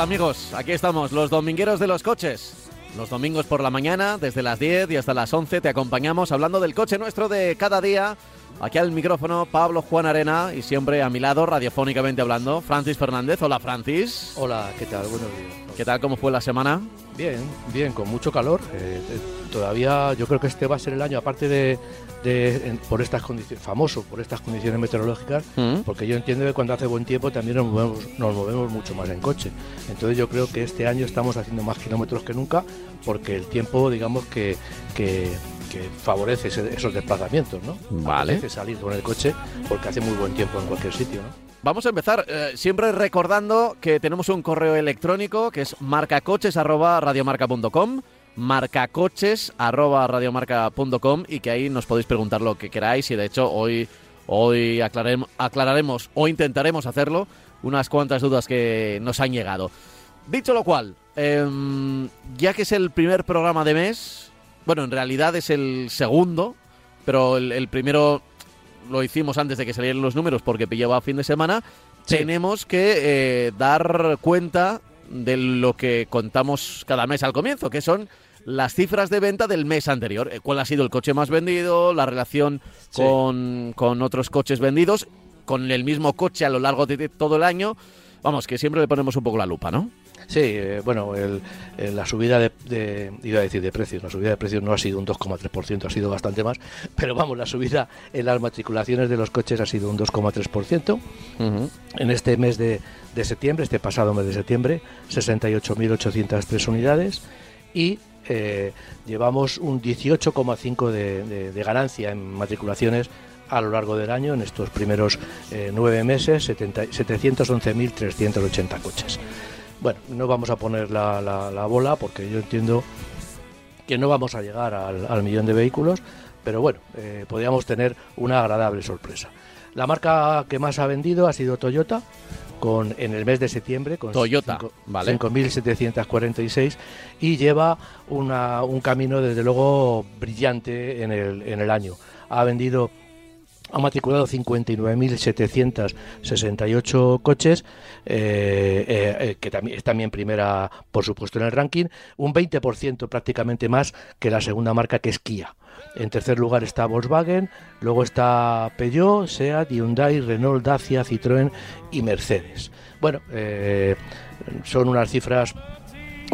tal amigos? Aquí estamos, los domingueros de los coches. Los domingos por la mañana, desde las 10 y hasta las 11, te acompañamos hablando del coche nuestro de cada día. Aquí al micrófono Pablo Juan Arena y siempre a mi lado, radiofónicamente hablando, Francis Fernández. Hola Francis. Hola, ¿qué tal? Buenos días. ¿Qué tal? ¿Cómo fue la semana? Bien, bien, con mucho calor. Eh, eh, todavía yo creo que este va a ser el año, aparte de, de- en- por estas condiciones, famoso por estas condiciones meteorológicas, Mm. porque yo entiendo que cuando hace buen tiempo también nos movemos, nos movemos mucho más en coche. Entonces yo creo que este año estamos haciendo más kilómetros que nunca, porque el tiempo, digamos que, que, que favorece ese- esos desplazamientos, ¿no? Vale. Apetece salir con el coche porque hace muy buen tiempo en cualquier sitio, ¿no? Vamos a empezar eh, siempre recordando que tenemos un correo electrónico que es marcacoches@radiomarca.com, marcacoches@radiomarca.com y que ahí nos podéis preguntar lo que queráis y de hecho hoy hoy aclararem- aclararemos o intentaremos hacerlo unas cuantas dudas que nos han llegado. Dicho lo cual, em, ya que es el primer programa de mes, bueno, en realidad es el segundo, pero el, el primero lo hicimos antes de que salieran los números porque pillaba fin de semana, Sí. tenemos que eh, dar cuenta de lo que contamos cada mes al comienzo, que son las cifras de venta del mes anterior. Eh, ¿Cuál ha sido el coche más vendido? La relación Sí. con, con otros coches vendidos, con el mismo coche a lo largo de todo el año. Vamos, que siempre le ponemos un poco la lupa, ¿no? Sí, eh, bueno, el- el- la subida de, de- iba a decir de precios, la subida de precios no ha sido un 2,3%, ha sido bastante más, pero vamos, la subida en las matriculaciones de los coches ha sido un 2,3%. En este mes de, de septiembre, este pasado mes de septiembre, 68.803 unidades y eh, llevamos un 18,5 de, de- ganancia en matriculaciones a lo largo del año, en estos primeros eh, nueve meses, 70 711.380 coches. Bueno, no vamos a poner la, la- la bola porque yo entiendo que no vamos a llegar al, al millón de vehículos, pero bueno, eh, podríamos tener una agradable sorpresa. La marca que más ha vendido ha sido Toyota, con, en el mes de septiembre, con Toyota, cinco- vale. 5.746 y lleva una- un camino desde luego brillante en el, en el año. Ha vendido ha matriculado 59.768 coches, eh, eh, eh, que también es también primera, por supuesto, en el ranking, un 20% prácticamente más que la segunda marca que es Kia. En tercer lugar está Volkswagen, luego está Peugeot, Seat, Hyundai, Renault, Dacia, Citroën y Mercedes. Bueno, eh, son unas cifras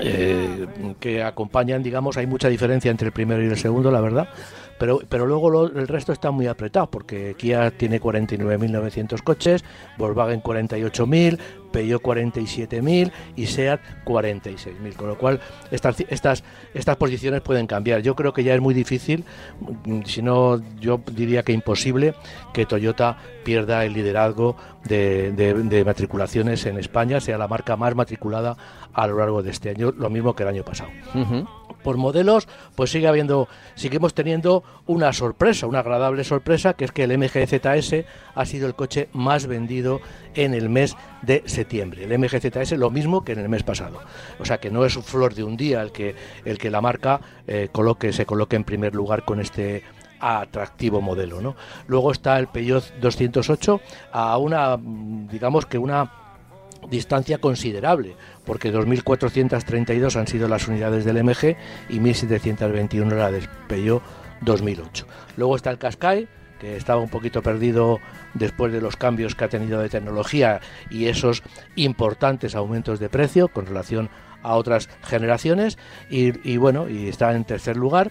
eh, que acompañan, digamos, hay mucha diferencia entre el primero y el segundo, la verdad. Pero, pero luego lo- el resto está muy apretado, porque Kia tiene 49.900 coches, Volkswagen 48.000, Peugeot 47.000 y SEAT 46.000. Con lo cual, estas, estas, posiciones pueden cambiar. Yo creo que ya es muy difícil, mm, si no, yo diría que imposible, que Toyota pierda el liderazgo de, de- de matriculaciones en España, sea la marca más matriculada a lo largo de este año, lo mismo que el año pasado. Por modelos, pues sigue habiendo, seguimos teniendo una sorpresa, una agradable sorpresa, que es que el MG ZS ha sido el coche más vendido en el mes de septiembre. El MG ZS lo mismo que en el mes pasado. O sea que no es flor de un día el que, el que la marca eh, coloque, se coloque en primer lugar con este atractivo modelo. ¿no? Luego está el Peugeot 208 a una, digamos que una distancia considerable, porque 2.432 han sido las unidades del MG y 1.721 la del Peugeot 2008. Luego está el Qashqai, que estaba un poquito perdido después de los cambios que ha tenido de tecnología y esos importantes aumentos de precio con relación a otras generaciones y, y bueno, y está en tercer lugar.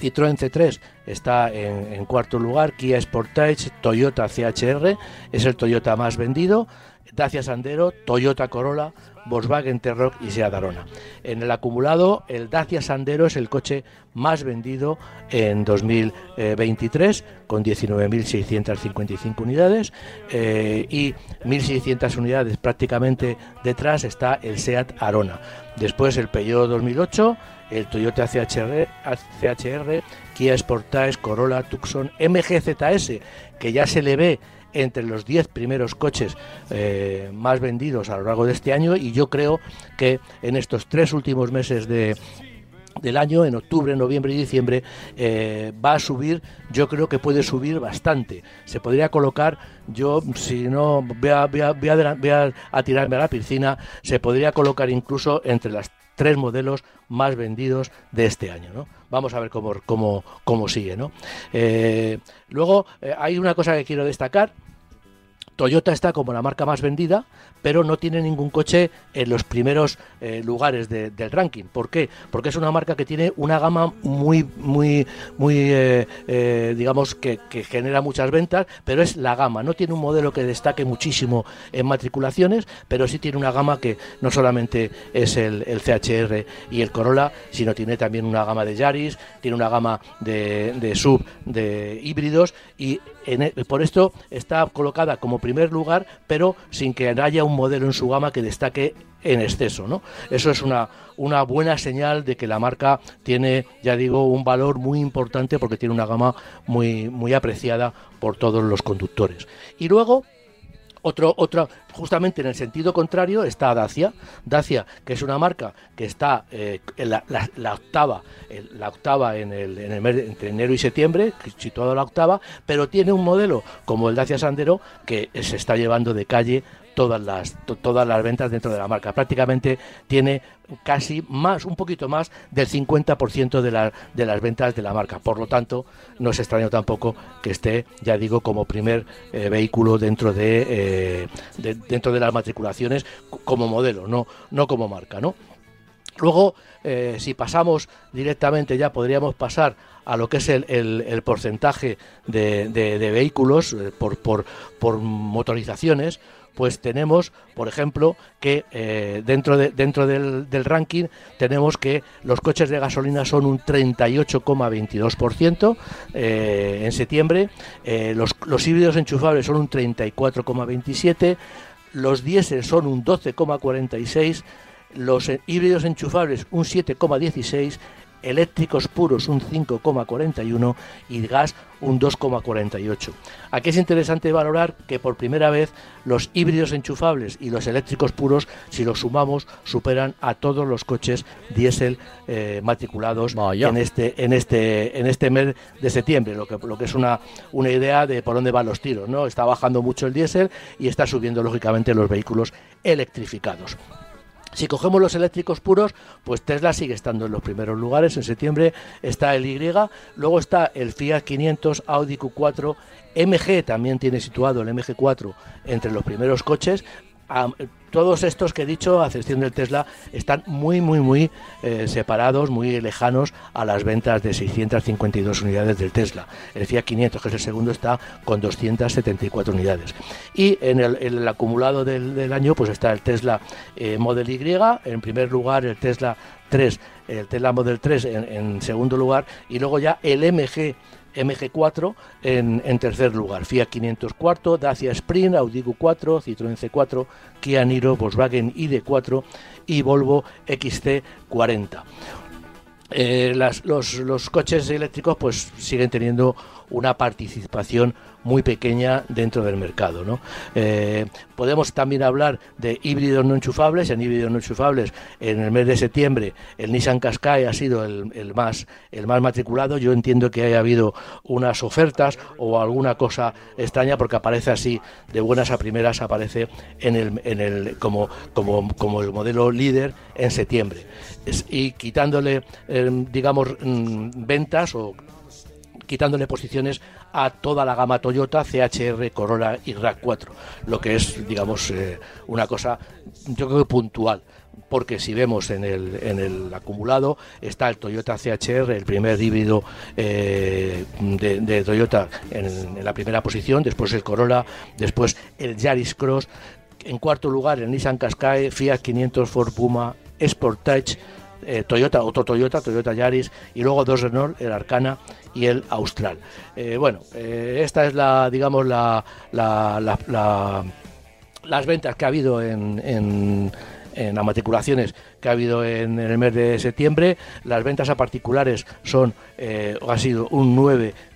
Citroën C3 está en, en cuarto lugar, Kia Sportage, Toyota CHR es el Toyota más vendido, Dacia Sandero, Toyota Corolla, Volkswagen T-Roc y Seat Arona. En el acumulado, el Dacia Sandero es el coche más vendido en 2023 con 19.655 unidades eh, y 1.600 unidades prácticamente detrás está el Seat Arona. Después el Peugeot 2008 el Toyota CHR, CHR Kia Sportage, Corolla, Tucson, MGZS, que ya se le ve entre los 10 primeros coches eh, más vendidos a lo largo de este año y yo creo que en estos tres últimos meses de, del año, en octubre, noviembre y diciembre, eh, va a subir, yo creo que puede subir bastante. Se podría colocar, yo si no voy a, voy a, tirarme a la piscina, se podría colocar incluso entre las tres modelos más vendidos de este año. ¿no? Vamos a ver cómo, cómo, cómo sigue. ¿no? Eh, luego, eh, hay una cosa que quiero destacar. Toyota está como la marca más vendida, pero no tiene ningún coche en los primeros eh, lugares del ranking. ¿Por qué? Porque es una marca que tiene una gama muy, muy, muy, eh, eh, digamos, que, genera muchas ventas, pero es la gama. No tiene un modelo que destaque muchísimo en matriculaciones, pero sí tiene una gama que no solamente es el, CHR y el Corolla, sino tiene también una gama de Yaris, tiene una gama de, sub, de híbridos y e, por esto está colocada como primer lugar, pero sin que haya un modelo en su gama que destaque en exceso, ¿no? Eso es una, una buena señal de que la marca tiene, ya digo, un valor muy importante porque tiene una gama muy, muy apreciada por todos los conductores. Y luego, otro, otro, justamente en el sentido contrario está Dacia. Dacia, que es una marca que está eh, en la, octava, la octava en el, entre enero y septiembre, situado la octava, pero tiene un modelo como el Dacia Sandero que se está llevando de calle todas las, todas las ventas dentro de la marca. Prácticamente tiene casi más, un poquito más del 50% de, de las ventas de la marca. Por lo tanto, no es extraño tampoco que esté, ya digo, como primer eh, vehículo dentro eh, de, dentro de las matriculaciones como modelo, no, no como marca, ¿no? Luego, eh, si pasamos directamente, ya podríamos pasar a lo que es el, porcentaje de, de vehículos por, por, por motorizaciones pues tenemos, por ejemplo, que eh, dentro, de, dentro del, ranking tenemos que los coches de gasolina son un 38,22% eh, en septiembre, eh, los, los híbridos enchufables son un 34,27%, los diésel son un 12,46%, los híbridos enchufables un 7,16%, eléctricos puros un 5,41 y gas un 2,48. Aquí es interesante valorar que por primera vez los híbridos enchufables y los eléctricos puros, si los sumamos, superan a todos los coches diésel eh, matriculados en este en este en este mes de septiembre, lo que lo que es una una idea de por dónde van los tiros, ¿no? Está bajando mucho el diésel y está subiendo lógicamente los vehículos electrificados. Si cogemos los eléctricos puros, pues Tesla sigue estando en los primeros lugares. En septiembre está el Y, luego está el Fiat 500, Audi Q4, MG también tiene situado el MG4 entre los primeros coches todos estos que he dicho, a excepción del Tesla, están muy, muy, muy eh, separados, muy lejanos a las ventas de 652 unidades del Tesla. El Fiat 500, que es el segundo, está con 274 unidades. Y en el, acumulado del, año, pues está el Tesla eh, Model Y, en primer lugar el Tesla 3, el Tesla Model 3 en, en segundo lugar, y luego ya el MG MG4 en, tercer lugar, Fiat 504, Dacia Sprint, Audi Q4, Citroën C4, Kia Niro, Volkswagen ID4 y Volvo XC40. Eh, los, los, coches eléctricos pues siguen teniendo una participación muy pequeña dentro del mercado. ¿no? Eh, podemos también hablar de híbridos no enchufables. En híbridos no enchufables, en el mes de septiembre, el Nissan Qashqai ha sido el, más, el más matriculado. Yo entiendo que haya habido unas ofertas o alguna cosa extraña porque aparece así, de buenas a primeras, aparece en el, en el, como, como, como el modelo líder en septiembre. y quitándole, eh, digamos, mm, ventas o quitándole posiciones a toda la gama Toyota, CHR, Corolla y RAV4, lo que es, digamos, eh, una cosa, yo creo puntual porque si vemos en el, en el acumulado está el Toyota CHR, el primer híbrido eh, de, Toyota en, la primera posición, después el Corolla, después el Yaris Cross, en cuarto lugar el Nissan Qashqai, Fiat 500, Ford Puma, Sportage, eh, Toyota, otro Toyota, Toyota Yaris y luego dos Renault, el Arcana y el Austral. Eh, bueno, eh, esta es la, digamos, la, las ventas que ha habido en, en, en las matriculaciones que ha habido en, el mes de septiembre. Las ventas a particulares son, eh, ha sido un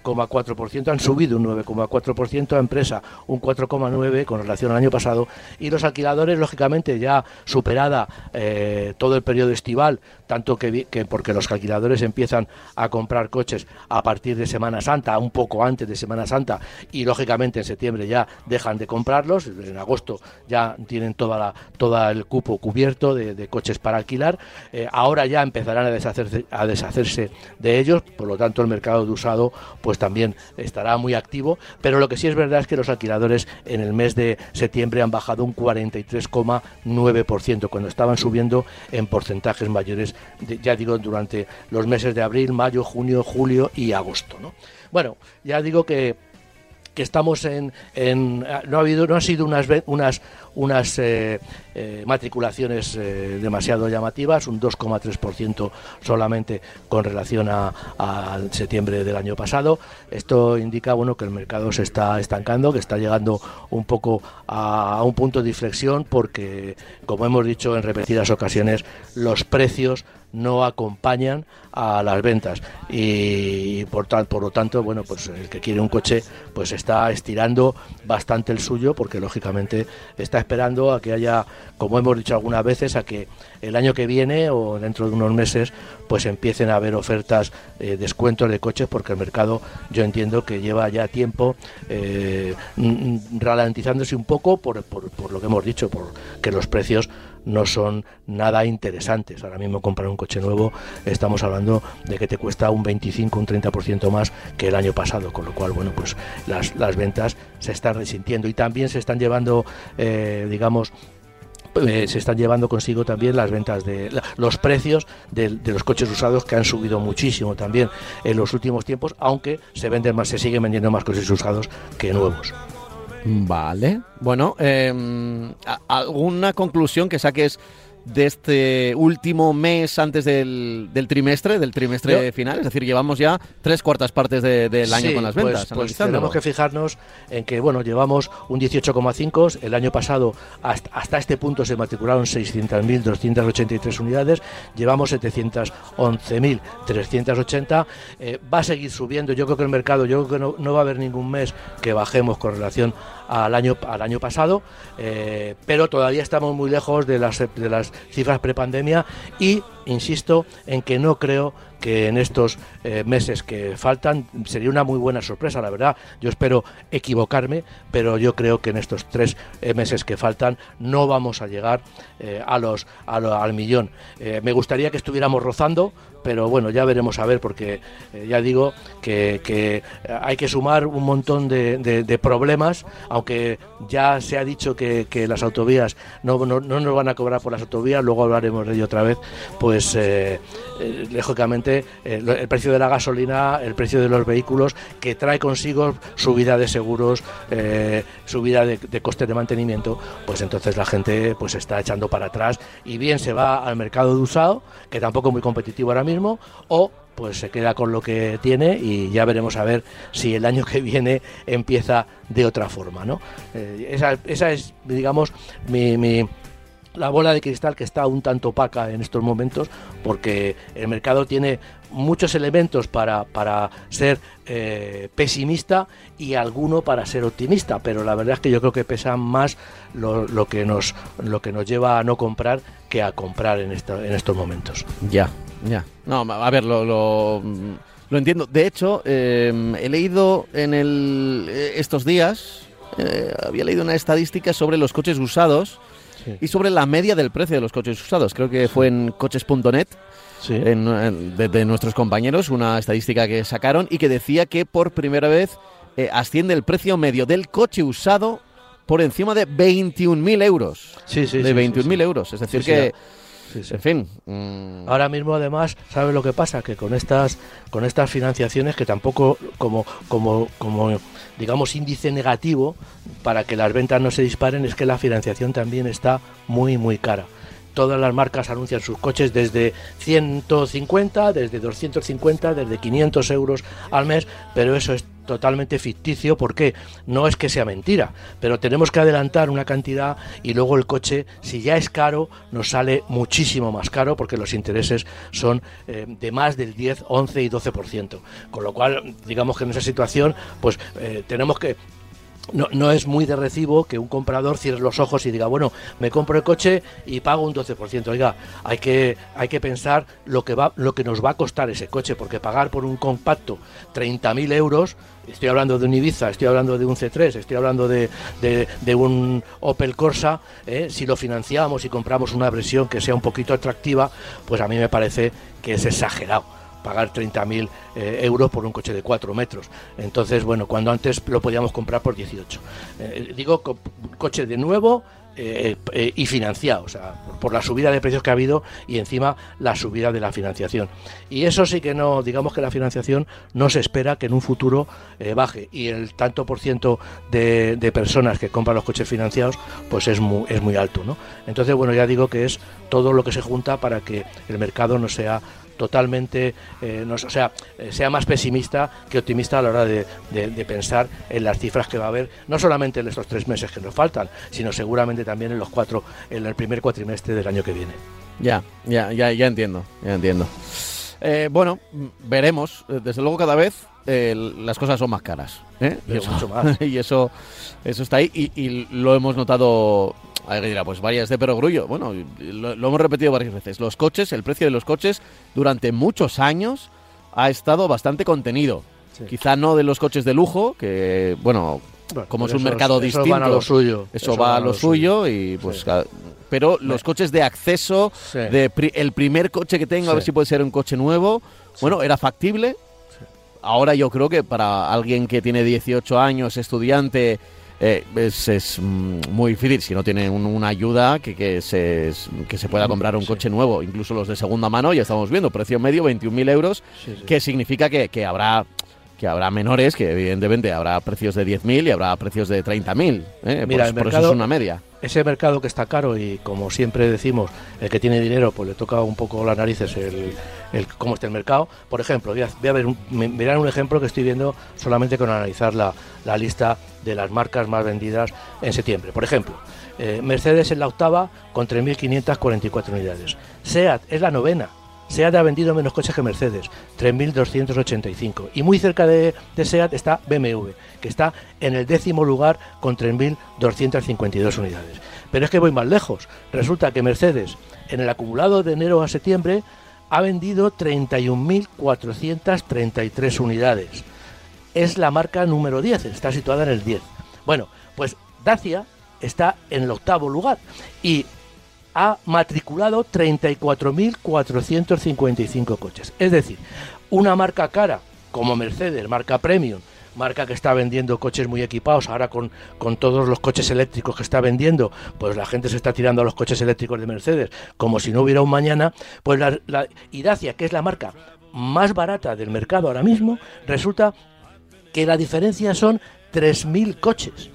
9,4%, han subido un 9,4%, a empresa un 4,9% con relación al año pasado. Y los alquiladores, lógicamente, ya superada eh, todo el periodo estival, tanto que, que, porque los alquiladores empiezan a comprar coches a partir de Semana Santa, un poco antes de Semana Santa, y lógicamente en septiembre ya dejan de comprarlos, en agosto ya tienen toda la, todo el cupo cubierto de, coches para alquilar, eh, ahora ya empezarán a deshacerse, a deshacerse de ellos, por lo tanto el mercado de usado pues también estará muy activo, pero lo que sí es verdad es que los alquiladores en el mes de septiembre han bajado un 43,9%, cuando estaban subiendo en porcentajes mayores, ya digo, durante los meses de abril, mayo, junio, julio y agosto. ¿no? Bueno, ya digo que que estamos en, no ha habido no ha sido unas unas unas eh, eh, matriculaciones eh, demasiado llamativas un 2,3% solamente con relación al septiembre del año pasado. Esto indica bueno que el mercado se está estancando que está llegando un poco a, a un punto de inflexión porque como hemos dicho en repetidas ocasiones los precios no acompañan a las ventas. Y por, tal, por lo tanto bueno pues el que quiere un coche pues está estirando bastante el suyo porque lógicamente está esperando a que haya como hemos dicho algunas veces a que el año que viene o dentro de unos meses pues empiecen a haber ofertas eh, descuentos de coches porque el mercado yo entiendo que lleva ya tiempo eh, ralentizándose un poco por, por, por lo que hemos dicho por que los precios no son nada interesantes. Ahora mismo comprar un coche nuevo estamos hablando de que te cuesta un 25, un 30% más que el año pasado, con lo cual, bueno, pues las, las ventas se están resintiendo y también se están llevando, eh, digamos, eh, se están llevando consigo también las ventas de los precios de, de, los coches usados que han subido muchísimo también en los últimos tiempos, aunque se venden más, se siguen vendiendo más coches usados que nuevos. Vale. Bueno, eh, ¿alguna conclusión que saques de este último mes antes del, trimestre, del trimestre final. Es decir, llevamos ya tres cuartas partes del año con las pues, ventas. Pues, tenemos que fijarnos en que, bueno, llevamos un 18,5. El año pasado, hasta, este punto, se matricularon 600.283 unidades. Llevamos 711.380. Eh, va a seguir subiendo. Yo creo que el mercado, yo creo que no, no va a haber ningún mes que bajemos con relación al año, al año pasado, eh, pero todavía estamos muy lejos de las, de las cifras prepandemia y insisto en que no creo que en estos eh, meses que faltan sería una muy buena sorpresa, la verdad. Yo espero equivocarme, pero yo creo que en estos tres eh, meses que faltan no vamos a llegar a los, al millón. me gustaría que estuviéramos rozando, pero bueno, ya veremos a ver, porque eh, ya digo que, hay que sumar un montón de, problemas, aunque ya se ha dicho que, las autovías no, no, nos van a cobrar por las autovías, luego hablaremos de ello otra vez, pues eh, eh, lógicamente el precio de la gasolina, el precio de los vehículos, que trae consigo subida de seguros, subida de, de costes de mantenimiento, pues entonces la gente pues está echando para atrás y bien se va al mercado de usado, que tampoco es muy competitivo ahora mismo, o pues se queda con lo que tiene y ya veremos a ver si el año que viene empieza de otra forma, ¿no? Eh, esa, esa, es, digamos, mi, mi, la bola de cristal que está un tanto opaca en estos momentos porque el mercado tiene muchos elementos para, para ser eh, pesimista y alguno para ser optimista, pero la verdad es que yo creo que pesa más lo, lo, que, nos, lo que nos lleva a no comprar que a comprar en, esta, en estos momentos. Ya, ya. No, a ver, lo, lo, entiendo. De hecho, em, he leído en el, eh, estos días, eh, había leído una estadística sobre los coches usados y sobre la media del precio de los coches usados. Creo que fue en coches.net. de, nuestros compañeros, una estadística que sacaron y que decía que por primera vez eh, asciende el precio medio del coche usado por encima de 21.000 euros. Sí, sí, de 21.000 euros. Es decir, que en fin. Mm. Ahora mismo, además, ¿sabes lo que pasa? Que con estas, con estas financiaciones, que tampoco como, como, como, digamos, índice negativo para que las ventas no se disparen, es que la financiación también está muy, muy cara todas las marcas anuncian sus coches desde 150, desde 250, desde 500 euros al mes, pero eso es totalmente ficticio porque no es que sea mentira, pero tenemos que adelantar una cantidad y luego el coche, si ya es caro, nos sale muchísimo más caro porque los intereses son eh, de más del 10, 11 y 12%. Con lo cual, digamos que en esa situación, pues eh, tenemos que no, no, es muy de recibo que un comprador cierre los ojos y diga, bueno, me compro el coche y pago un 12%. Oiga, hay que, hay que pensar lo que, va, lo que nos va a costar ese coche, porque pagar por un compacto 30.000 euros, estoy hablando de un Ibiza, estoy hablando de un C3, estoy hablando de, de, un Opel Corsa, ¿eh? si lo financiamos y compramos una versión que sea un poquito atractiva, pues a mí me parece que es exagerado pagar 30.000 eh, euros por un coche de 4 metros. Entonces, bueno, cuando antes lo podíamos comprar por 18. Eh, digo, coche de nuevo, eh, y financiado, o sea, por, la subida de precios que ha habido y encima la subida de la financiación. Y eso sí que no, digamos que la financiación no se espera que en un futuro baje y el tanto por ciento de, de, personas que compran los coches financiados pues es muy, es muy alto, ¿no? Entonces, bueno, ya digo que es todo lo que se junta para que el mercado no sea totalmente, eh, o sea, eh, sea más pesimista que optimista a la hora de, pensar en las cifras que va a haber, no solamente en estos tres meses que nos faltan, sino seguramente también en los cuatro, en el primer cuatrimestre del año que viene. Ya, ya, ya, ya entiendo, ya entiendo. Eh, bueno, veremos. Desde luego cada vez las cosas son más caras. Y, eso, mucho más. y eso, eso está ahí y, y lo hemos notado Alguien dirá, pues vaya, es de perogrullo. Bueno, lo, hemos repetido varias veces. Los coches, el precio de los coches, durante muchos años ha estado bastante contenido. Quizá no de los coches de lujo, que, bueno, como es un mercado distinto. Eso va a lo suyo. Eso, va a lo, suyo, y pues. Pero los coches de acceso, de el primer coche que tengo, a ver si puede ser un coche nuevo, bueno, era factible. Ahora yo creo que para alguien que tiene 18 años, estudiante eh, es, mm, muy difícil si no tiene una ayuda que, que, se, que se pueda comprar un coche nuevo, incluso los de segunda mano, ya estamos viendo, precio medio 21.000 euros, que significa que, que habrá que habrá menores, que evidentemente habrá precios de 10.000 y habrá precios de 30.000. ¿eh? Mira, por, eso es una media. Ese mercado que está caro y como siempre decimos, el que tiene dinero pues le toca un poco las narices el, cómo está el mercado. Por ejemplo, voy a, ver un, mirad un ejemplo que estoy viendo solamente con analizar la, la lista de las marcas más vendidas en septiembre. Por ejemplo, eh, Mercedes en la octava con 3.544 unidades. SEAT es la novena SEAT ha vendido menos coches que Mercedes, 3.285. Y muy cerca de, SEAT está BMW, que está en el décimo lugar con 3.252 unidades. Pero es que voy más lejos. Resulta que Mercedes, en el acumulado de enero a septiembre, ha vendido 31.433 unidades. Es la marca número 10, está situada en el 10. Bueno, pues Dacia está en el octavo lugar y ha matriculado 34.455 coches. Es decir, una marca cara como Mercedes, marca premium, marca que está vendiendo coches muy equipados, ahora con, con, todos los coches eléctricos que está vendiendo, pues la gente se está tirando a los coches eléctricos de Mercedes como si no hubiera un mañana, pues la, la Dacia, que es la marca más barata del mercado ahora mismo, resulta que la diferencia son 3.000 coches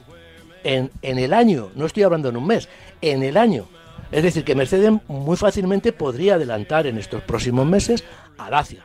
en, en el año, no estoy hablando en un mes, en el año. Es decir, que Mercedes muy fácilmente podría adelantar en estos próximos meses a Dacia.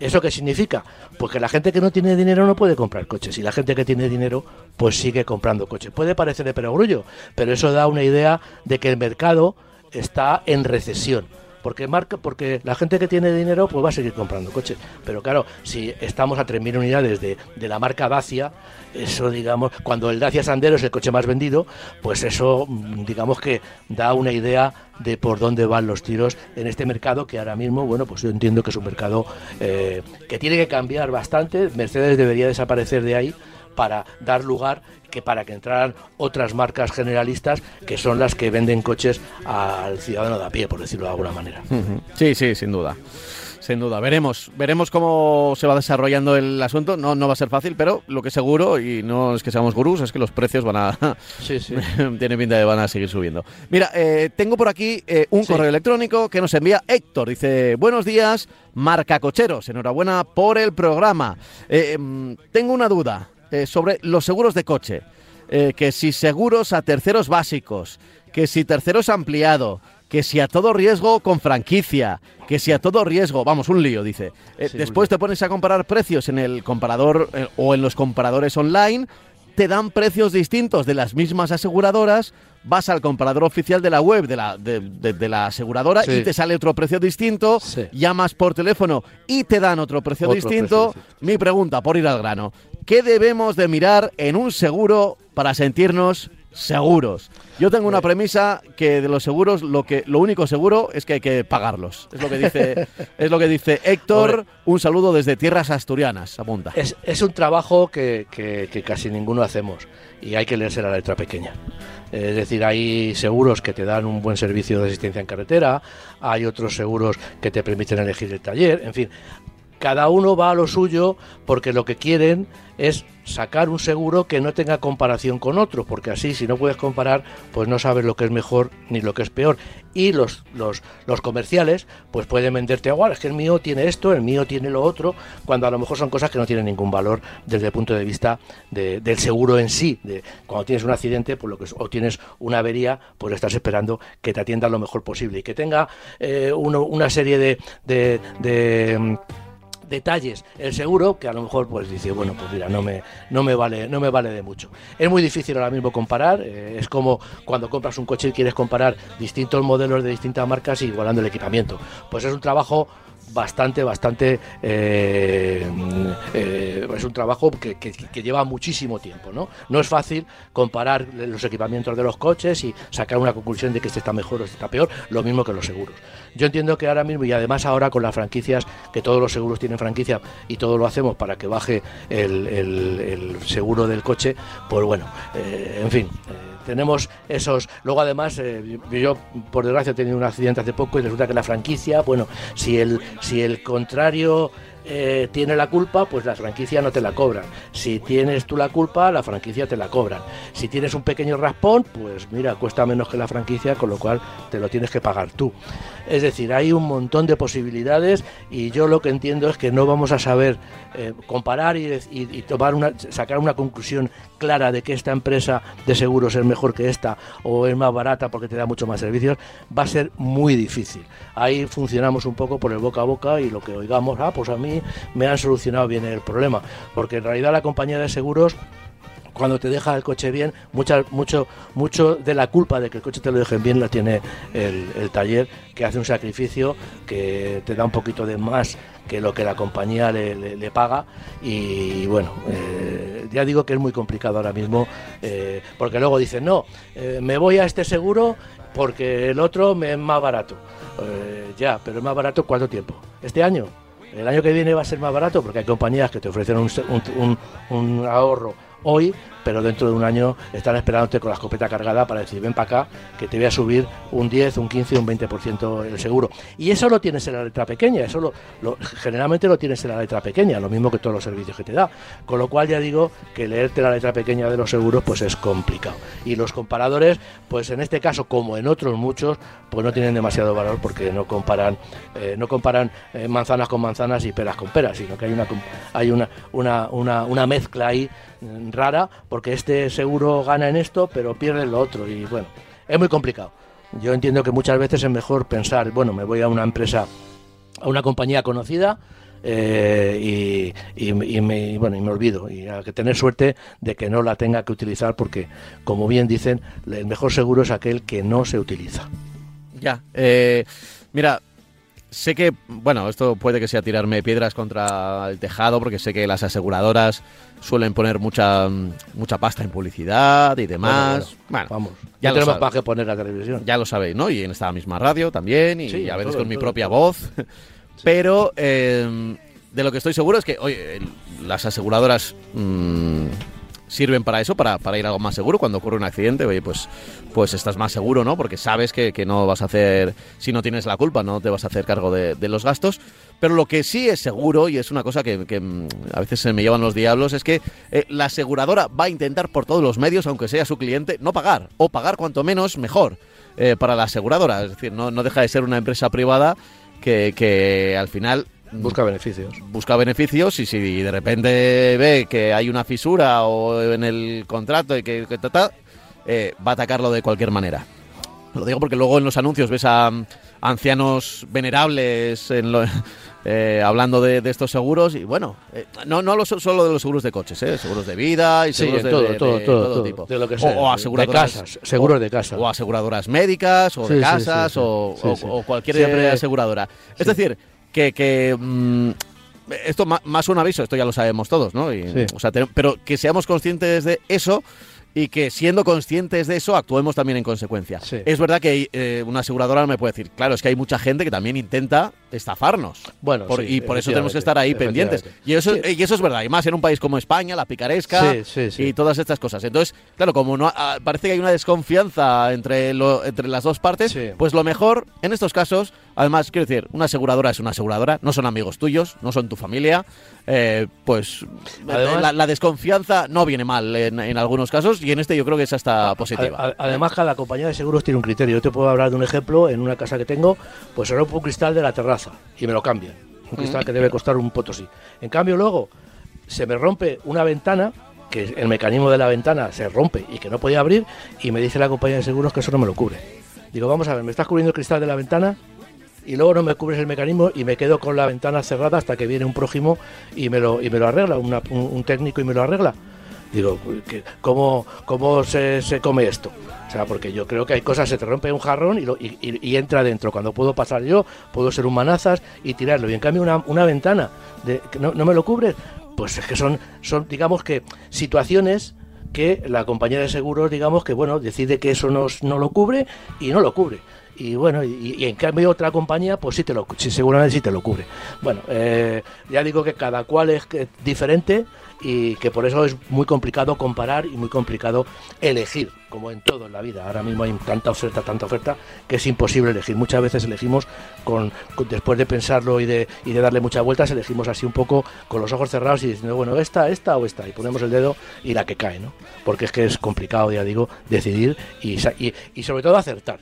¿Eso qué significa? Pues que la gente que no tiene dinero no puede comprar coches y la gente que tiene dinero pues sigue comprando coches. Puede parecer de perogrullo, pero eso da una idea de que el mercado está en recesión porque marca porque la gente que tiene dinero pues va a seguir comprando coches. Pero claro si estamos a 3.000 unidades de, de, la marca Dacia eso digamos cuando el Dacia Sandero es el coche más vendido pues eso mm, digamos que da una idea de por dónde van los tiros en este mercado que ahora mismo bueno pues yo entiendo que es un mercado eh, que tiene que cambiar bastante. Mercedes debería desaparecer de ahí para dar lugar que para que entraran otras marcas generalistas que son las que venden coches al ciudadano de a pie, por decirlo de alguna manera. Sí, sí, sin duda. Sin duda, veremos, veremos cómo se va desarrollando el asunto. No, no va a ser fácil, pero lo que seguro, y no es que seamos gurús, es que los precios van a. Sí, sí. tiene pinta de van a seguir subiendo. Mira, eh, tengo por aquí eh, un correo electrónico que nos envía Héctor. Dice: Buenos días, marca cocheros. Enhorabuena por el programa. Eh, em, tengo una duda. Eh, sobre los seguros de coche. Eh, que si seguros a terceros básicos, que si terceros ampliado, que si a todo riesgo con franquicia, que si a todo riesgo, vamos, un lío, dice. Eh, Sí, después te pones a comparar precios en el comparador eh, o en los comparadores online, te dan precios distintos de las mismas aseguradoras, vas al comparador oficial de la web de la, de, de- de la aseguradora Sí. y te sale otro precio distinto, Sí. llamas por teléfono y te dan otro precio Otro distinto. precio distinto. Mi pregunta, por ir al grano, ¿qué debemos de mirar en un seguro para sentirnos seguros? Yo tengo una premisa que de los seguros lo que lo único seguro es que hay que pagarlos. Es lo que dice es lo que dice Héctor. Un saludo desde tierras asturianas. Apunta. Es, es un trabajo que, que- que casi ninguno hacemos y hay que leerse la letra pequeña. Es decir, hay seguros que te dan un buen servicio de asistencia en carretera, hay otros seguros que te permiten elegir el taller, en fin, cada uno va a lo suyo porque lo que quieren es sacar un seguro que no tenga comparación con otro, porque así si no puedes comparar, pues no sabes lo que es mejor ni lo que es peor. Y los, los, los comerciales, pues pueden venderte igual, es que el mío tiene esto, el mío tiene lo otro, cuando a lo mejor son cosas que no tienen ningún valor desde el punto de vista de- del seguro en sí. De, cuando tienes un accidente, pues lo que, o tienes una avería, pues estás esperando que te atiendan lo mejor posible y que tenga eh, una serie de mm, detalles. El seguro que a lo mejor pues dice bueno pues mira no me no me vale no me vale de mucho es muy difícil ahora mismo comparar eh, es como cuando compras un coche y quieres comparar distintos modelos de distintas marcas igualando el equipamiento. Pues es un trabajo bastante bastante eh, eh, es un trabajo que, que- lleva muchísimo tiempo no no es fácil comparar los equipamientos de los coches y sacar una conclusión de que este está mejor o este está peor lo mismo que los seguros. Yo entiendo que ahora mismo y además ahora con las franquicias que todos los seguros tienen franquicia y todo lo hacemos para que baje el, el- seguro del coche pues bueno eh, en fin tenemos esos. Luego, además, eh, yo, por desgracia, he tenido un accidente hace poco y resulta que la franquicia, bueno, si el, si el contrario eh, tiene la culpa, pues la franquicia no te la cobran. Si tienes tú la culpa, la franquicia te la cobran. Si tienes un pequeño raspón, pues mira, cuesta menos que la franquicia, con lo cual te lo tienes que pagar tú. Es decir, hay un montón de posibilidades y yo lo que entiendo es que no vamos a saber eh, comparar y, y tomar una, sacar una conclusión clara de que esta empresa de seguros es mejor que esta o es más barata porque te da mucho más servicios, va a ser muy difícil. Ahí funcionamos un poco por el boca a boca y lo que oigamos, ah, pues a mí me han solucionado bien el problema, porque en realidad la compañía de seguros cuando te deja el coche bien, mucha, mucho, mucho de la culpa de que el coche te lo dejen bien la tiene el, taller, que hace un sacrificio, que te da un poquito de más que lo que la compañía le, paga. Y bueno, eh, ya digo que es muy complicado ahora mismo, eh, porque luego dicen, no, eh, me voy a este seguro porque el otro me es más barato. Ya, pero es más barato ¿cuánto tiempo? ¿Este año? El año que viene va a ser más barato porque hay compañías que te ofrecen un, ahorro hoy, pero dentro de un año están esperándote con la escopeta cargada para decir, ven para acá, que te voy a subir un 10, un 15, un 20% el seguro. Y eso lo tienes en la letra pequeña, eso lo, generalmente lo tienes en la letra pequeña, lo mismo que todos los servicios que te da. Con lo cual ya digo que leerte la letra pequeña de los seguros pues es complicado. Y los comparadores, pues en este caso, como en otros muchos, pues no tienen demasiado valor porque no comparan, eh, no comparan eh, manzanas con manzanas y peras con peras, sino que hay una hay una, una, una, una mezcla ahí mm, rara, porque este seguro gana en esto, pero pierde en lo otro. Y bueno, es muy complicado. Yo entiendo que muchas veces es mejor pensar, bueno, me voy a una empresa, a una compañía conocida. eh, y, me, bueno, y me olvido y hay que tener suerte de que no la tenga que utilizar porque como bien dicen el mejor seguro es aquel que no se utiliza Ya. eh, mira, sé que, bueno, esto puede que sea tirarme piedras contra el tejado, porque sé que las aseguradoras suelen poner mucha, mucha pasta en publicidad y demás. Bueno, vamos ya tenemos para qué poner la televisión ya lo sabéis, ¿no? Y en esta misma radio también, y Sí, a veces todo, con mi propia todo. voz. Pero eh, de lo que estoy seguro es que, oye, las aseguradoras mm, sirven para eso, para, para ir algo más seguro. Cuando ocurre un accidente, oye, pues, pues estás más seguro, ¿no? Porque sabes que, que no vas a hacer, si no tienes la culpa, no te vas a hacer cargo de, de los gastos. Pero lo que sí es seguro, y es una cosa que, mm, a veces se me llevan los diablos, es que eh, la aseguradora va a intentar por todos los medios, aunque sea su cliente, no pagar. O pagar cuanto menos, mejor eh, para la aseguradora. Es decir, no, no deja de ser una empresa privada que, que al final busca beneficios busca beneficios y si de repente ve que hay una fisura o en el contrato y que, que ta, ta, eh, va a atacarlo de cualquier manera. Lo digo porque luego en los anuncios ves a mm, ancianos venerables en lo- eh, hablando de, de estos seguros y bueno, eh, no, no lo so- solo de los seguros de coches, eh, seguros de vida y Sí, seguros de, todo, de- todo, de todo, todo, tipo. de lo que O- sea, o, de aseguradoras, casas, seguros o- de casa. O aseguradoras médicas o Sí, de sí, sí, casas sí. o, Sí, o- sí. o cualquier aseguradora. Es Sí. decir, que... que mm, esto más un aviso, esto ya lo sabemos todos, ¿no? Y, Sí. o sea, te- pero que seamos conscientes de eso y que siendo conscientes de eso actuemos también en consecuencia. Sí. Es verdad que eh, una aseguradora me puede decir, claro, es que hay mucha gente que también intenta estafarnos. Bueno, Por- sí, y por eso tenemos que estar ahí pendientes. Y eso, Sí. y eso es verdad, y más en un país como España, la picaresca y todas estas cosas. Entonces, claro, como no ah, parece que hay una desconfianza entre, lo- entre las dos partes, pues lo mejor en estos casos, además, quiero decir, una aseguradora es una aseguradora, no son amigos tuyos, no son tu familia, eh, pues Además- la, la desconfianza no viene mal en, en algunos casos y en este yo creo que es hasta positiva. A- a- Además, cada compañía de seguros tiene un criterio. Yo te puedo hablar de un ejemplo. En una casa que tengo, pues se rompe un cristal de la terraza y me lo cambian. Un cristal que debe costar un potosí. En cambio, luego se me rompe una ventana, que el mecanismo de la ventana se rompe y que no podía abrir, y me dice la compañía de seguros que eso no me lo cubre. Digo, vamos a ver, me estás cubriendo el cristal de la ventana y luego no me cubres el mecanismo y me quedo con la ventana cerrada hasta que viene un prójimo y me lo, y me lo arregla, una- un, técnico y me lo arregla. Digo, ¿qué- ¿cómo, cómo se, se come esto? O sea, porque yo creo que hay cosas, se te rompe un jarrón y, lo- y- y- entra dentro. Cuando puedo pasar yo, puedo ser un manazas y tirarlo. Y en cambio una, una ventana, de, no, no me lo cubres, pues es que son, son, digamos que, situaciones que la compañía de seguros, digamos que, bueno, decide que eso no, no lo cubre y no lo cubre. Y bueno, y, y en cambio otra compañía, pues sí te lo, sí, seguramente sí te lo cubre. Bueno, eh, ya digo que cada cual es diferente y que por eso es muy complicado comparar y muy complicado elegir, como en todo en la vida. Ahora mismo hay tanta oferta, tanta oferta, que es imposible elegir. Muchas veces elegimos, con, después de pensarlo y de, y de darle muchas vueltas, elegimos así un poco con los ojos cerrados y diciendo, bueno, esta, esta o esta, y ponemos el dedo y la que cae, ¿no? Porque es que es complicado, ya digo, decidir y, y sobre todo acertar.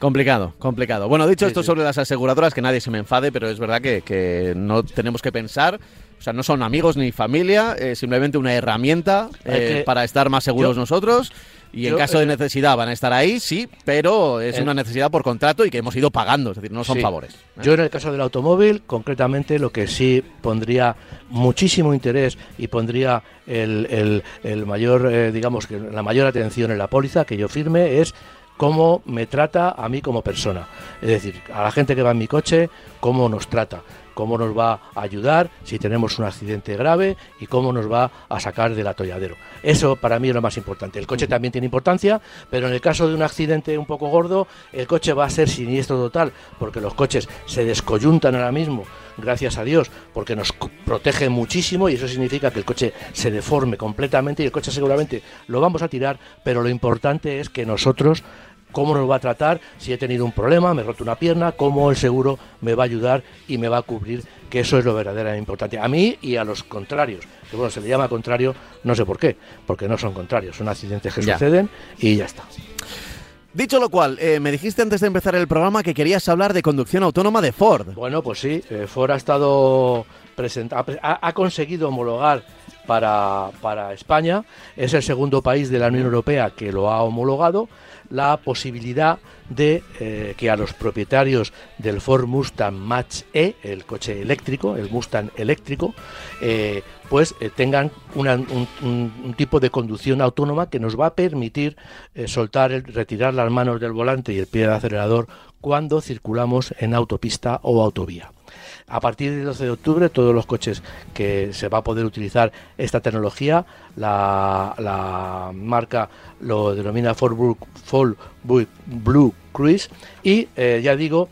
Complicado, complicado. Bueno, dicho Sí, esto sí. sobre las aseguradoras, que nadie se me enfade, pero es verdad que, que no tenemos que pensar, o sea, no son amigos ni familia, es simplemente una herramienta eh, que- para estar más seguros Yo- nosotros. Y en caso de eh, necesidad van a estar ahí, sí, pero es una necesidad por contrato y que hemos ido pagando, es decir, no son Sí. favores. ¿eh? Yo en el caso del automóvil, concretamente, lo que sí pondría muchísimo interés y pondría el, el- el mayor, eh, digamos que la mayor atención en la póliza que yo firme es cómo me trata a mí como persona. Es decir, a la gente que va en mi coche, cómo nos trata, cómo nos va a ayudar si tenemos un accidente grave y cómo nos va a sacar del atolladero. Eso para mí es lo más importante. El coche también tiene importancia, pero en el caso de un accidente un poco gordo, el coche va a ser siniestro total, porque los coches se descoyuntan ahora mismo, gracias a Dios, porque nos protegen muchísimo y eso significa que el coche se deforme completamente y el coche seguramente lo vamos a tirar, pero lo importante es que nosotros cómo nos va a tratar, si he tenido un problema, me he roto una pierna, cómo el seguro me va a ayudar y me va a cubrir, que eso es lo verdaderamente importante. A mí y a los contrarios, que bueno, se le llama contrario, no sé por qué, porque no son contrarios, son accidentes que Ya. suceden y ya está. Dicho lo cual, eh, me dijiste antes de empezar el programa que querías hablar de conducción autónoma de Ford. Bueno, pues sí, eh, Ford ha estado presenta- ha, pre- ha- ha conseguido homologar para, para España, es el segundo país de la Unión Europea que lo ha homologado, la posibilidad de eh, que a los propietarios del Ford Mustang Match E, el coche eléctrico, el Mustang eléctrico, eh, pues eh, tengan un, tipo de conducción autónoma que nos va a permitir soltar, retirar las manos del volante y el pie del acelerador cuando circulamos en autopista o autovía. A partir del 12 de octubre, todos los coches que se va a poder utilizar esta tecnología, la, marca lo denomina Ford Blue, Blue- Cruise y eh, ya digo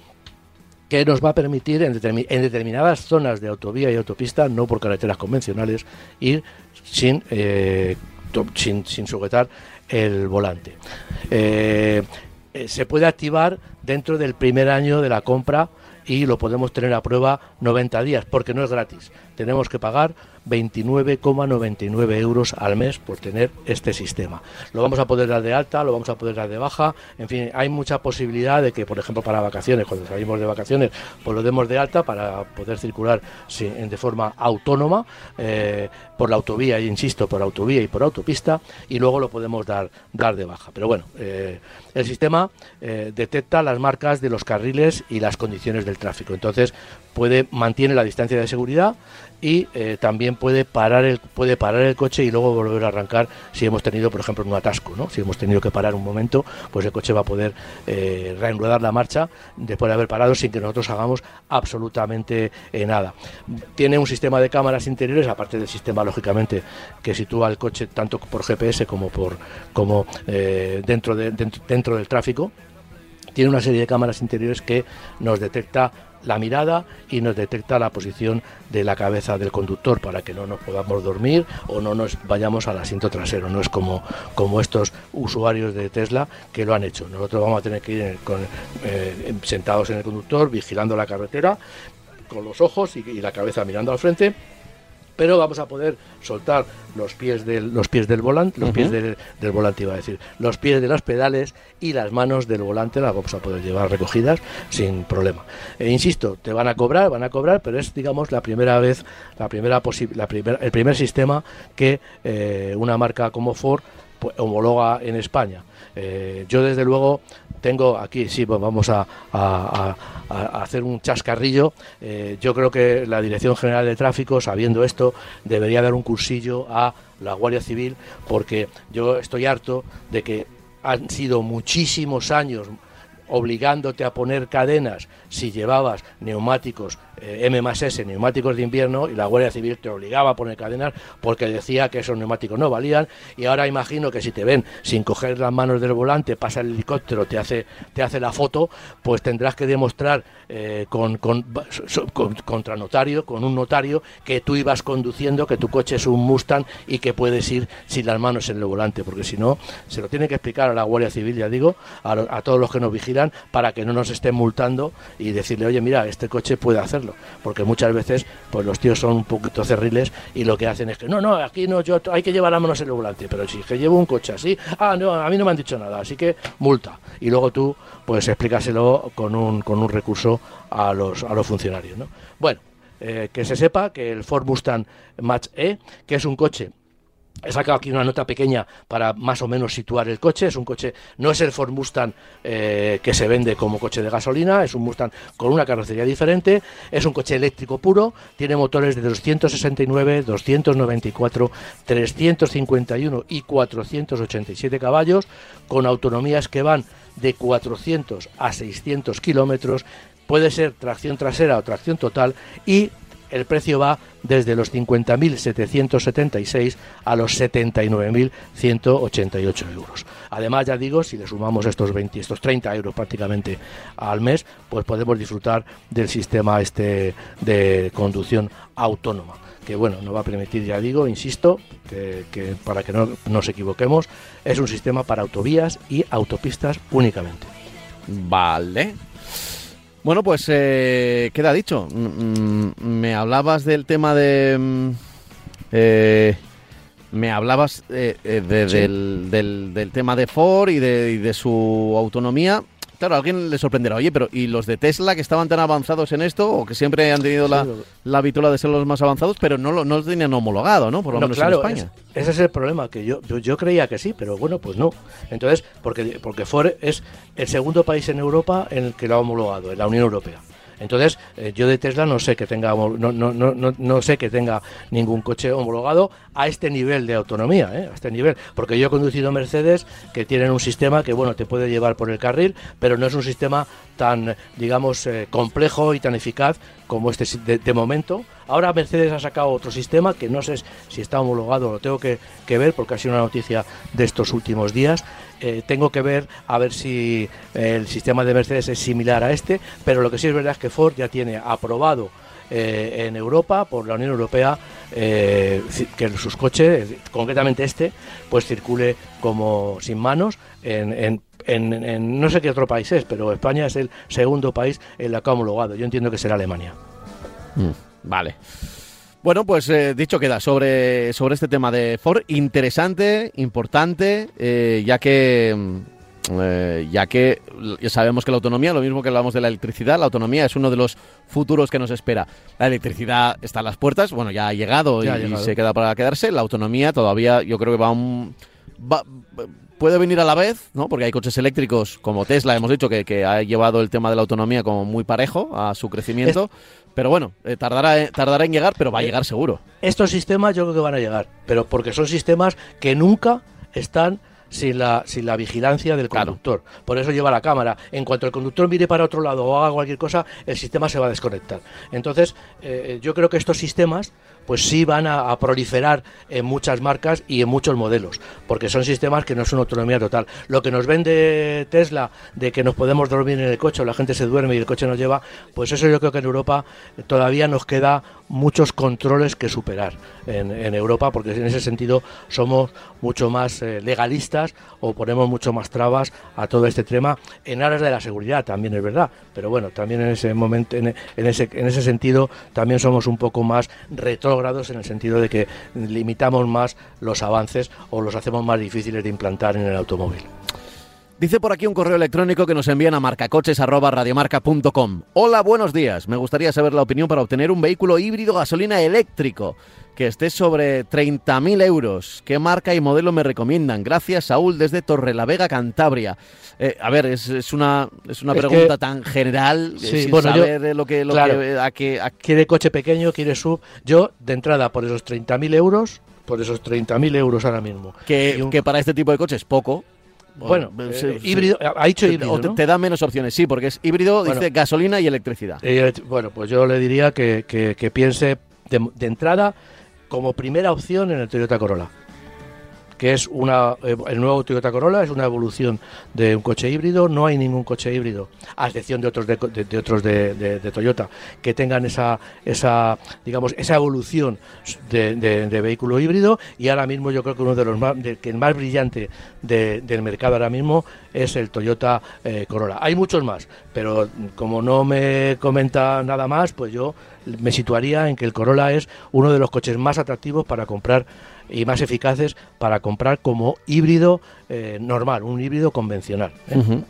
que nos va a permitir en, determi- en determinadas zonas de autovía y autopista, no por carreteras convencionales, ir sin, eh, sin, sujetar el volante. Eh, se puede activar dentro del primer año de la compra y lo podemos tener a prueba 90 días, porque no es gratis. Tenemos que pagar 29,99 euros al mes por tener este sistema. Lo vamos a poder dar de alta, lo vamos a poder dar de baja, en fin, hay mucha posibilidad de que, por ejemplo, para vacaciones, cuando salimos de vacaciones, pues lo demos de alta para poder circular de forma autónoma eh, por la autovía, insisto, por autovía y por autopista, y luego lo podemos dar, dar de baja. Pero bueno, eh, el sistema eh, detecta las marcas de los carriles y las condiciones del tráfico. Entonces, puede mantiene la distancia de seguridad y eh, también puede parar el puede parar el coche y luego volver a arrancar si hemos tenido por ejemplo un atasco no si hemos tenido que parar un momento pues el coche va a poder eh, reenruedar la marcha después de haber parado sin que nosotros hagamos absolutamente eh, nada. Tiene un sistema de cámaras interiores aparte del sistema lógicamente que sitúa el coche tanto por GPS como por como dentro de dentro del tráfico. Tiene una serie de cámaras interiores que nos detecta la mirada y nos detecta la posición de la cabeza del conductor para que no nos podamos dormir o no nos vayamos al asiento trasero. No es como, como estos usuarios de Tesla que lo han hecho. Nosotros vamos a tener que ir eh, sentados en el conductor, vigilando la carretera, con los ojos y la cabeza mirando al frente pero vamos a poder soltar los pies del, los pies del volante, los pies del, volante iba a decir, los pies de los pedales y las manos del volante las vamos a poder llevar recogidas sin problema. E insisto, te van a cobrar, van a cobrar, pero es digamos la primera vez, la primera la el primer sistema que eh, una marca como Ford pues, homologa en España. Eh, yo desde luego tengo aquí, sí, pues vamos a, hacer un chascarrillo. Eh, yo creo que la Dirección General de Tráfico, sabiendo esto, debería dar un cursillo a la Guardia Civil, porque yo estoy harto de que han sido muchísimos años obligándote a poner cadenas si llevabas neumáticos eh, M más S, neumáticos de invierno, y la Guardia Civil te obligaba a poner cadenas porque decía que esos neumáticos no valían, y ahora imagino que si te ven sin coger las manos del volante, pasa el helicóptero, te hace, te hace la foto, pues tendrás que demostrar eh, con, con, contra notario, con un notario, que tú ibas conduciendo, que tu coche es un Mustang y que puedes ir sin las manos en el volante, porque si no, se lo tiene que explicar a la Guardia Civil, ya digo, a, a todos los que nos vigilan, para que no nos estén multando y decirle, oye, mira, este coche puede hacerlo, porque muchas veces pues los tíos son un poquito cerriles y lo que hacen es que, no, no, aquí no, yo hay que llevar las manos el volante, pero si es que llevo un coche así, ah, no, a mí no me han dicho nada, así que multa. Y luego tú, pues explícaselo con un, con un recurso a los, a los funcionarios, ¿no? Bueno, eh, que se sepa que el Ford Mustang Match E, que es un coche He sacado aquí una nota pequeña para más o menos situar el coche. Es un coche, no es el Ford Mustang eh, que se vende como coche de gasolina, es un Mustang con una carrocería diferente. Es un coche eléctrico puro, tiene motores de 269, 294, 351 y 487 caballos, con autonomías que van de 400 a 600 kilómetros. Puede ser tracción trasera o tracción total y el precio va desde los 50.776 a los 79.188 euros. Además, ya digo, si le sumamos estos 20, estos 30 euros prácticamente al mes, pues podemos disfrutar del sistema este de conducción autónoma que bueno, nos va a permitir, ya digo, insisto, que, para que no nos equivoquemos, es un sistema para autovías y autopistas únicamente. Vale, bueno, pues eh, queda dicho. Mm, mm, me hablabas del tema de... Mm, eh, me hablabas eh, del, del, tema de Ford y de, y de su autonomía. Claro, a alguien le sorprenderá, oye, pero ¿y los de Tesla que estaban tan avanzados en esto o que siempre han tenido la, la habitual de ser los más avanzados, pero no lo, no tenían homologado, ¿no? Por lo menos en España. ese es el problema, que yo, yo, creía que sí, pero bueno, pues no. Entonces, porque, porque Ford es el segundo país en Europa en el que lo ha homologado, en la Unión Europea. Entonces, eh, yo de Tesla no sé que tenga no, no, no, no, sé que tenga ningún coche homologado a este nivel de autonomía, ¿eh? a este nivel, porque yo he conducido Mercedes que tienen un sistema que bueno te puede llevar por el carril, pero no es un sistema tan digamos eh, complejo y tan eficaz como este de, momento. Ahora Mercedes ha sacado otro sistema que no sé si está homologado, lo tengo que, ver porque ha sido una noticia de estos últimos días. Eh, tengo que ver a ver si el sistema de Mercedes es similar a este, pero lo que sí es verdad es que Ford ya tiene aprobado eh, en Europa por la Unión Europea eh, que sus coches, concretamente este, pues circule como sin manos en, no sé qué otro país es, pero España es el segundo país en la que ha homologado. Yo entiendo que será Alemania. Mm, vale. Bueno, pues eh, dicho queda sobre, sobre este tema de Ford, interesante, importante, eh, ya que mm, eh, ya que ya sabemos que la autonomía, lo mismo que hablamos de la electricidad, la autonomía es uno de los futuros que nos espera. La electricidad está a las puertas, bueno, ya ha llegado, Ya ha y, llegado. se queda para quedarse. La autonomía todavía yo creo que va un... va- puede venir a la vez, ¿no? Porque hay coches eléctricos como Tesla, hemos dicho que, que ha llevado el tema de la autonomía como muy parejo a su crecimiento. Pero bueno, eh, tardará, tardará en llegar, pero va a Eh, llegar seguro. Estos sistemas yo creo que van a llegar, pero porque son sistemas que nunca están sin la, sin la vigilancia del Claro. conductor. Por eso lleva la cámara. En cuanto el conductor mire para otro lado o haga cualquier cosa, el sistema se va a desconectar. Entonces, eh, yo creo que estos sistemas pues sí van a, proliferar en muchas marcas y en muchos modelos, porque son sistemas que no son autonomía total. Lo que nos vende Tesla de que nos podemos dormir en el coche la gente se duerme y el coche nos lleva, pues eso yo creo que en Europa todavía nos queda muchos controles que superar en, en Europa, porque en ese sentido somos mucho más eh, legalistas o ponemos mucho más trabas a todo este tema en aras de la seguridad, también es verdad, pero bueno, también en ese momento, en, en ese, en ese sentido, también somos un poco más retrógrados en el sentido de que limitamos más los avances o los hacemos más difíciles de implantar en el automóvil. Dice por aquí un correo electrónico que nos envían a marcacoches.radiomarca.com. Hola, buenos días. Me gustaría saber la opinión para obtener un vehículo híbrido gasolina eléctrico que esté sobre 30.000 euros. ¿Qué marca y modelo me recomiendan? Gracias, Saúl, desde Torrelavega, Cantabria. Eh, a ver, es, es una, es una Es pregunta que- tan general eh, Sí, sin bueno, saber lo que, lo claro. que, a quiere coche pequeño, quiere sub. Yo, de entrada, por esos 30.000 euros, por esos 30.000 euros ahora mismo. que, un- que para este tipo de coches poco. Bueno, Eh, eh, se- híbrido, ha dicho te- híbrido, ¿no? te da menos opciones, sí, porque es híbrido, Bueno. dice gasolina y electricidad. Eh, bueno, pues yo le diría que, que- que piense de, de entrada como primera opción en el Toyota Corolla. Que es una. eh, el nuevo Toyota Corolla es una evolución de un coche híbrido. No hay ningún coche híbrido, a excepción de otros de, otros de, de- Toyota, que tengan esa, esa digamos, esa evolución de, vehículo híbrido. Y ahora mismo yo creo que uno de los más, que el más brillante de- del mercado ahora mismo es el Toyota eh, Corolla. Hay muchos más, pero como no me comenta nada más, pues yo me situaría en que el Corolla es uno de los coches más atractivos para comprar y más eficaces para comprar como híbrido eh, normal, un híbrido convencional. ¿eh?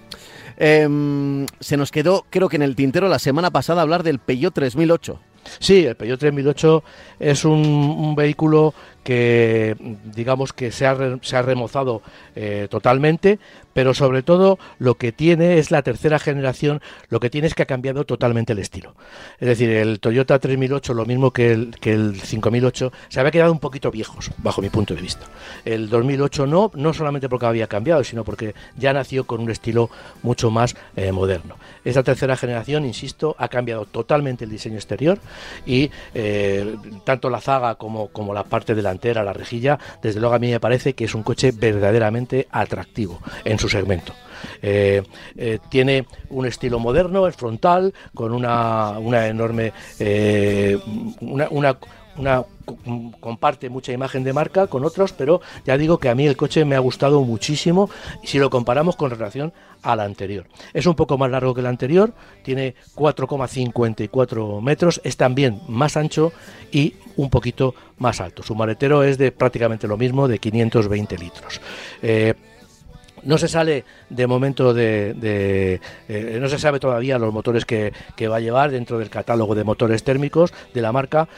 Em, se nos quedó, creo que en el tintero la semana pasada, hablar del Peugeot 3008. Sí, el Peugeot 3008 es un, un vehículo que digamos que se ha, remozado eh, totalmente, pero sobre todo lo que tiene es la tercera generación, lo que tiene es que ha cambiado totalmente el estilo. Es decir, el Toyota 3008, lo mismo que el, que el 5008, se había quedado un poquito viejos, bajo mi punto de vista. El 2008 no, no solamente porque había cambiado, sino porque ya nació con un estilo mucho más eh, moderno. Esta tercera generación, insisto, ha cambiado totalmente el diseño exterior y eh, tanto la zaga como, como la parte delantera, la rejilla, desde luego a mí me parece que es un coche verdaderamente atractivo en su segmento. Eh, eh, tiene un estilo moderno, es frontal, con una, una enorme, eh, una, una, una- comparte mucha imagen de marca con otros, pero ya digo que a mí el coche me ha gustado muchísimo si lo comparamos con relación al anterior. Es un poco más largo que el anterior, tiene 4,54 metros, es también más ancho y un poquito más alto. Su maletero es de prácticamente lo mismo, de 520 litros. Eh, no se sale de momento de, de, eh, no se sabe todavía los motores que, que va a llevar dentro del catálogo de motores térmicos de la marca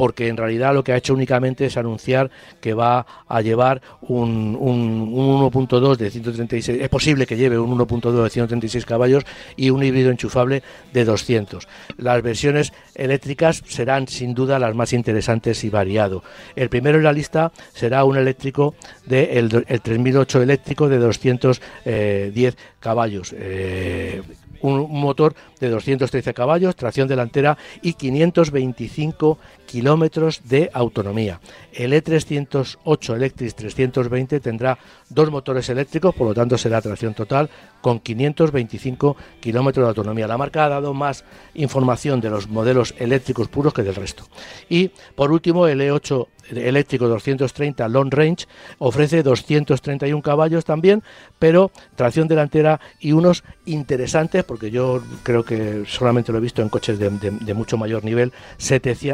porque en realidad lo que ha hecho únicamente es anunciar que va a llevar un, un, un 1.2 de 136, es posible que lleve un 1.2 de 136 caballos y un híbrido enchufable de 200. Las versiones eléctricas serán sin duda las más interesantes y variado. El primero en la lista será un eléctrico de el, el 3008 eléctrico de 210 caballos. Eh, un, motor de 213 caballos, tracción delantera y 525 kilómetros de autonomía. El E E308 Electric 320 tendrá dos motores eléctricos, por lo tanto será tracción total con 525 kilómetros de autonomía. La marca ha dado más información de los modelos eléctricos puros que del resto. Y por último el E8 eléctrico 230 long range, ofrece 231 caballos también, pero tracción delantera y unos interesantes, porque yo creo que solamente lo he visto en coches de, mucho mayor nivel,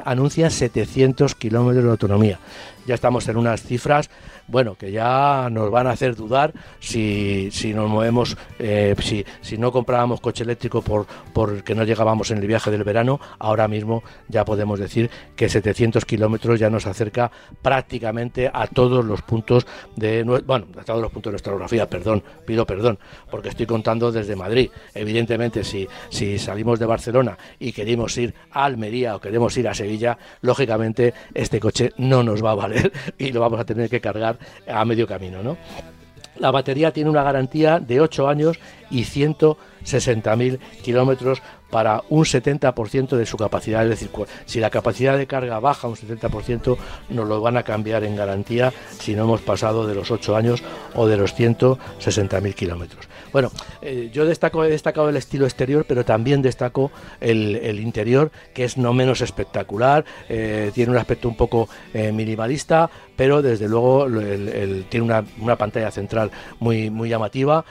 anuncia 700 kilómetros de autonomía. Ya estamos en unas cifras bueno, que ya nos van a hacer dudar si, si nos movemos, eh, si, si no comprábamos coche eléctrico por porque no llegábamos en el viaje del verano, ahora mismo ya podemos decir que 700 kilómetros ya nos acerca prácticamente a todos los puntos de, bueno, a todos los puntos de nuestra geografía, perdón, pido perdón, porque estoy contando desde Madrid. Evidentemente, si, si salimos de Barcelona y queremos ir a Almería o queremos ir a Sevilla, lógicamente este coche no nos va a valer y lo vamos a tener que cargar a medio camino, ¿no? La batería tiene una garantía de 8 años y 160.000 kilómetros para un 70% de su capacidad. Es decir, si la capacidad de carga baja un 70%, nos lo van a cambiar en garantía si no hemos pasado de los 8 años o de los 160.000 kilómetros. Bueno, eh, yo destaco, he destacado el estilo exterior, pero también destaco el, interior, que es no menos espectacular, eh, tiene un aspecto un poco eh, minimalista, pero desde luego tiene una, una, pantalla central muy, muy llamativa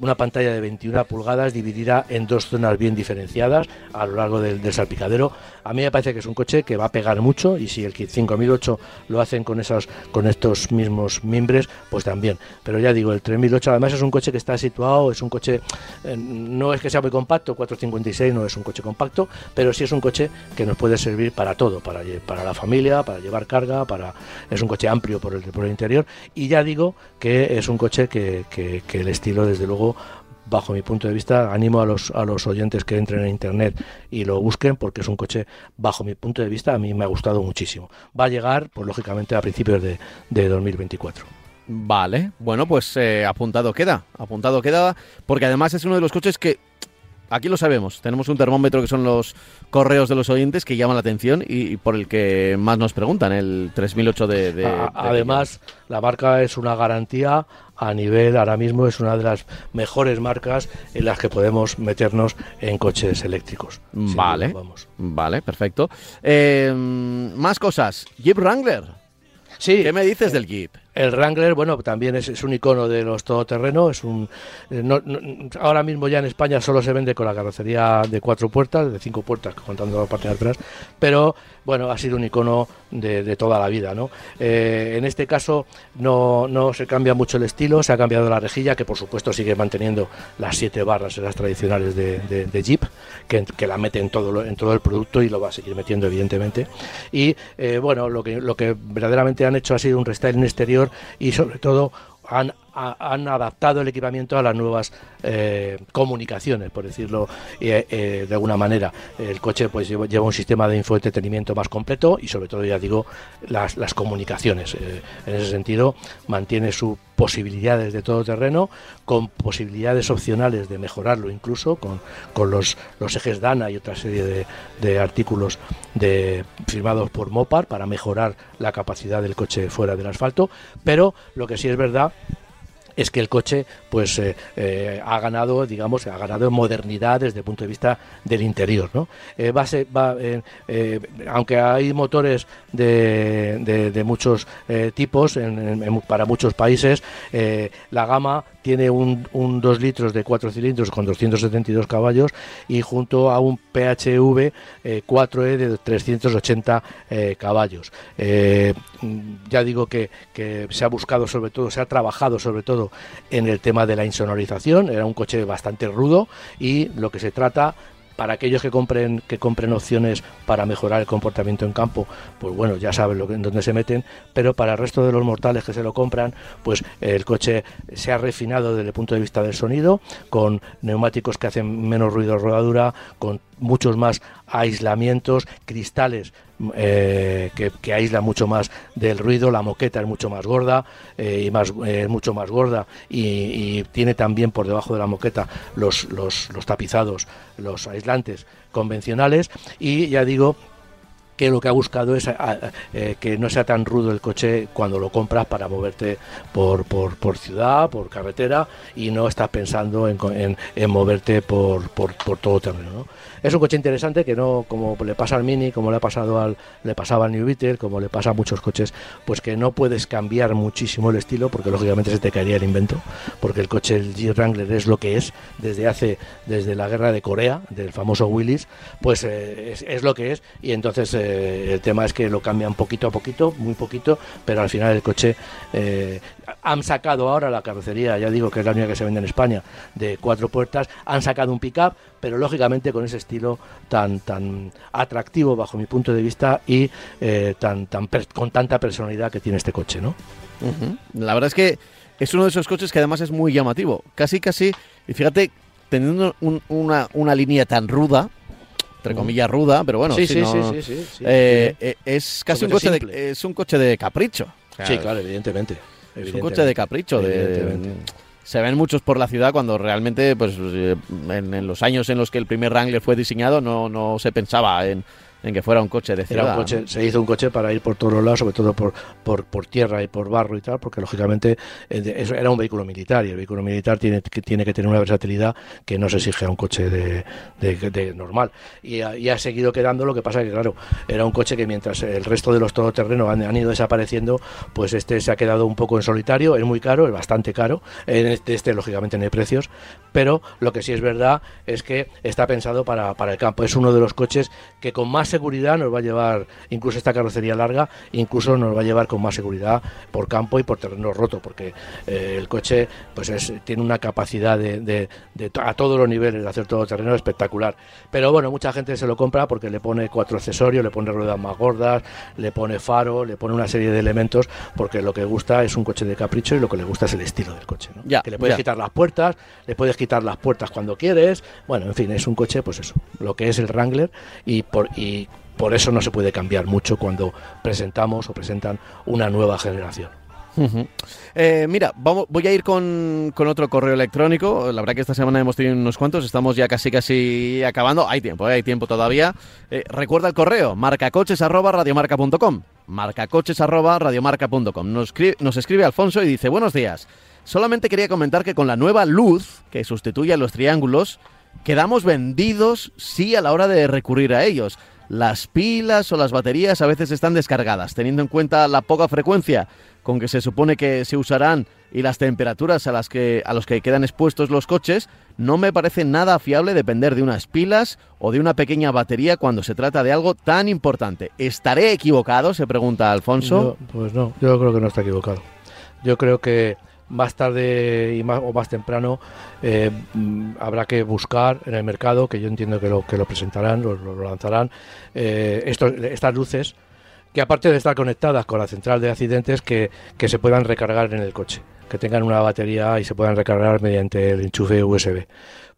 una pantalla de 21 pulgadas dividida en dos zonas bien diferenciadas a lo largo del, salpicadero. A mí me parece que es un coche que va a pegar mucho y si el 5008 lo hacen con esas con estos mismos mimbres, pues también. Pero ya digo, el 3008 además es un coche que está situado, es un coche eh, no es que sea muy compacto, 456 no es un coche compacto, pero sí es un coche que nos puede servir para todo, para para la familia, para llevar carga, para es un coche amplio por el por el interior y ya digo que es un coche que, que el estilo desde luego bajo mi punto de vista, animo a los, a los oyentes que entren en internet y lo busquen porque es un coche, bajo mi punto de vista, a mí me ha gustado muchísimo. Va a llegar, pues lógicamente, a principios de, de 2024. Vale, bueno, pues eh, apuntado queda, apuntado queda, porque además es uno de los coches que aquí lo sabemos. Tenemos un termómetro que son los correos de los oyentes que llaman la atención y, por el que más nos preguntan, el 3008 de... de, Además, la marca es una garantía a nivel, ahora mismo es una de las mejores marcas en las que podemos meternos en coches eléctricos. Vale, vale, perfecto. Eh, más cosas. Jeep Wrangler. Sí. ¿Qué me dices del Jeep? El Wrangler, bueno, también es, un icono de los todoterreno. Es un, eh, ahora mismo ya en España solo se vende con la carrocería de cuatro puertas, de cinco puertas, contando la parte de atrás, pero bueno, ha sido un icono de, toda la vida, ¿no? Eh, en este caso no, no, se cambia mucho el estilo, se ha cambiado la rejilla, que por supuesto sigue manteniendo las siete barras, las tradicionales de, Jeep, que, que, la mete en todo, en todo el producto y lo va a seguir metiendo, evidentemente. Y eh, bueno, lo que, lo que verdaderamente han hecho ha sido un restyling exterior y sobre todo han, adaptado el equipamiento a las nuevas eh, comunicaciones, por decirlo eh, eh, de alguna manera. El coche pues lleva, un sistema de infoentretenimiento más completo y sobre todo, ya digo, las, las comunicaciones. en ese sentido, mantiene sus posibilidades de todo terreno, con posibilidades opcionales de mejorarlo incluso, con, con los, los ejes DANA y otra serie de, de artículos de, firmados por Mopar para mejorar la capacidad del coche fuera del asfalto, pero lo que sí es verdad es que el coche pues eh, eh, ha ganado digamos ha ganado en modernidad desde el punto de vista del interior ¿no? Eh, aunque hay motores de, de, muchos muchos tipos para muchos países la gama tiene un, un 2 litros de 4 cilindros con 272 caballos y junto a un PHV 4E de 380 caballos ya digo que, que se ha buscado sobre todo se ha trabajado sobre todo en el tema de la insonorización. Era un coche bastante rudo y lo que se trata para aquellos que compren que compren opciones para mejorar el comportamiento en campo, pues bueno, ya saben lo en dónde se meten, pero para el resto de los mortales que se lo compran, pues el coche se ha refinado desde el punto de vista del sonido, con neumáticos que hacen menos ruido de rodadura, con muchos más aislamientos, cristales eh, que, aísla mucho más del ruido, la moqueta es mucho más gorda eh, y más eh, mucho más gorda y, tiene también por debajo de la moqueta los, tapizados, los aislantes convencionales y ya digo que lo que ha buscado es que no sea tan rudo el coche cuando lo compras para moverte por, por, ciudad, por carretera y no estás pensando en, en, en moverte por, por, todo terreno. ¿no? Es un coche interesante que no, como le pasa al Mini, como le ha pasado al, le pasaba al New Beetle, como le pasa a muchos coches, pues que no puedes cambiar muchísimo el estilo porque lógicamente se te caería el invento, porque el coche el Jeep Wrangler es lo que es desde hace, desde la guerra de Corea, del famoso Willis, pues eh, es, lo que es y entonces eh, el tema es que lo cambian poquito a poquito, muy poquito, pero al final el coche eh, han sacado ahora la carrocería, ya digo que es la única que se vende en España, de cuatro puertas, han sacado un pickup, pero lógicamente con ese estilo tan tan atractivo bajo mi punto de vista y eh, tan tan con tanta personalidad que tiene este coche, ¿no? La verdad es que es uno de esos coches que además es muy llamativo, casi casi y fíjate teniendo una, una línea tan ruda, entre comillas ruda, pero bueno, sí, sí, sí, sí, eh, es casi un coche, de, es un coche de capricho. sí, claro, evidentemente. Es un coche de capricho. De, se ven muchos por la ciudad cuando realmente, pues, eh, en, los años en los que el primer Wrangler fue diseñado, no, no se pensaba en, en que fuera un coche de ciudad. coche, Se hizo un coche para ir por todos los lados, sobre todo por, por, por tierra y por barro y tal, porque lógicamente eh, era un vehículo militar y el vehículo militar tiene que, tiene que tener una versatilidad que no se exige a un coche de, de, normal. Y ha, seguido quedando, lo que pasa que, claro, era un coche que mientras el resto de los todoterrenos han, han, ido desapareciendo, pues este se ha quedado un poco en solitario, es muy caro, es bastante caro, en este, este lógicamente no hay precios, pero lo que sí es verdad es que está pensado para, para el campo. Es uno de los coches que con más seguridad nos va a llevar, incluso esta carrocería larga, incluso nos va a llevar con más seguridad por campo y por terreno roto, porque eh, el coche pues es, tiene una capacidad de, de, a todos los niveles de hacer todo terreno espectacular. Pero bueno, mucha gente se lo compra porque le pone cuatro accesorios, le pone ruedas más gordas, le pone faro, le pone una serie de elementos, porque lo que gusta es un coche de capricho y lo que le gusta es el estilo del coche. Ya, que le puedes quitar las puertas, le puedes quitar las puertas cuando quieres. Bueno, en fin, es un coche, pues eso, lo que es el Wrangler y por, y por eso no se puede cambiar mucho cuando presentamos o presentan una nueva generación. Eh, mira, vamos, voy a ir con, otro correo electrónico. La verdad que esta semana hemos tenido unos cuantos, estamos ya casi casi acabando. Hay tiempo, eh, hay tiempo todavía. Eh, recuerda el correo, marcacoches@radiomarca.com. Marcacoches@radiomarca.com. Nos, nos escribe Alfonso y dice, buenos días. Solamente quería comentar que con la nueva luz que sustituye a los triángulos, quedamos vendidos sí a la hora de recurrir a ellos las pilas o las baterías a veces están descargadas, teniendo en cuenta la poca frecuencia con que se supone que se usarán y las temperaturas a las que a los que quedan expuestos los coches, no me parece nada fiable depender de unas pilas o de una pequeña batería cuando se trata de algo tan importante. ¿Estaré equivocado? se pregunta Alfonso. pues no, yo creo que no está equivocado. Yo creo que más tarde y más, o más temprano eh, mm, habrá que buscar en el mercado, que yo entiendo que lo, que lo presentarán, lo, lanzarán, eh, estas luces que aparte de estar conectadas con la central de accidentes, que, que se puedan recargar en el coche, que tengan una batería y se puedan recargar mediante el enchufe USB.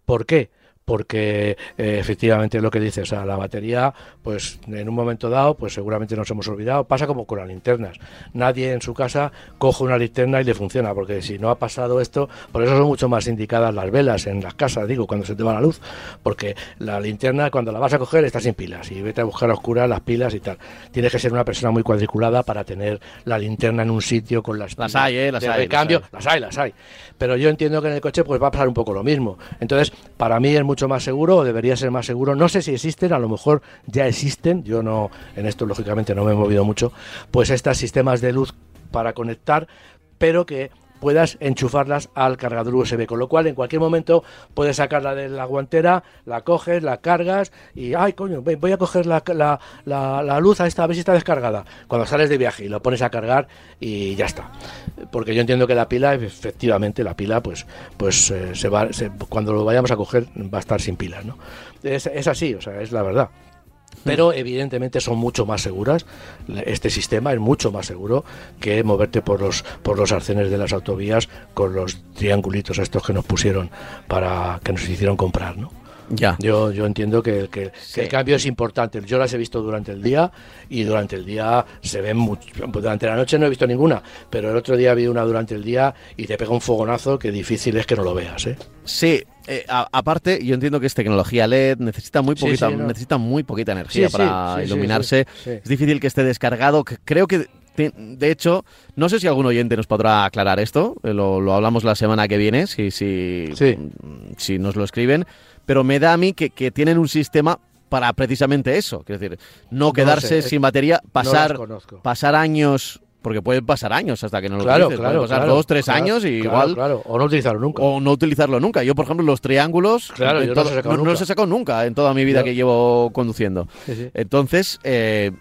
¿Por qué? Porque eh, efectivamente lo que dices, o la batería, pues en un momento dado, pues seguramente nos hemos olvidado. Pasa como con las linternas. Nadie en su casa coge una linterna y le funciona, porque si no ha pasado esto, por eso son mucho más indicadas las velas en las casas, digo, cuando se te va la luz, porque la linterna cuando la vas a coger está sin pilas y vete a buscar a oscuras las pilas y tal. Tienes que ser una persona muy cuadriculada para tener la linterna en un sitio con las las hay, ¿eh? las hay, cambio, las hay, las hay. Pero yo entiendo que en el coche pues va a pasar un poco lo mismo. Entonces, para mí es muy mucho más seguro o debería ser más seguro. No sé si existen, a lo mejor ya existen, yo no, en esto lógicamente no me he movido mucho, pues estos sistemas de luz para conectar, pero que puedas enchufarlas al cargador USB, con lo cual en cualquier momento puedes sacarla de la guantera, la coges, la cargas y, ay coño, voy a coger la, la, la, luz a esta, a ver si está descargada. Cuando sales de viaje y lo pones a cargar y ya está. Porque yo entiendo que la pila, efectivamente, la pila, pues, pues eh, se va, cuando lo vayamos a coger va a estar sin pilas, ¿no? Es, es así, o sea, es la verdad pero evidentemente son mucho más seguras. Este sistema es mucho más seguro que moverte por los por los arcenes de las autovías con los triangulitos estos que nos pusieron para que nos hicieron comprar, ¿no? Ya. Yo, yo entiendo que, que, el cambio es importante. Yo las he visto durante el día y durante el día se ven mucho. Durante la noche no he visto ninguna, pero el otro día vi una durante el día y te pega un fogonazo que difícil es que no lo veas. ¿eh? Sí, eh, a- aparte, yo entiendo que es tecnología LED, necesita muy poquita, sí, no. necesita muy poquita energía Sí, para iluminarse. Es difícil que esté descargado. que Creo que, de hecho, no sé si algún oyente nos podrá aclarar esto. eh, Lo, lo hablamos la semana que viene, si, si, Sí. si nos lo escriben. Pero me da a mí que, que tienen un sistema para precisamente eso. Es decir, no quedarse sé, sin batería, pasar, pasar años. Porque pueden pasar años hasta que no lo Claro, utilices. claro, Pueden pasar claro, dos, tres años y igual Claro, o no utilizarlo nunca. o no utilizarlo nunca. Yo, por ejemplo, los triángulos Claro, yo no los he sacado no, no nunca. los he sacado nunca en toda mi vida que llevo conduciendo. Sí, sí. Entonces, eh,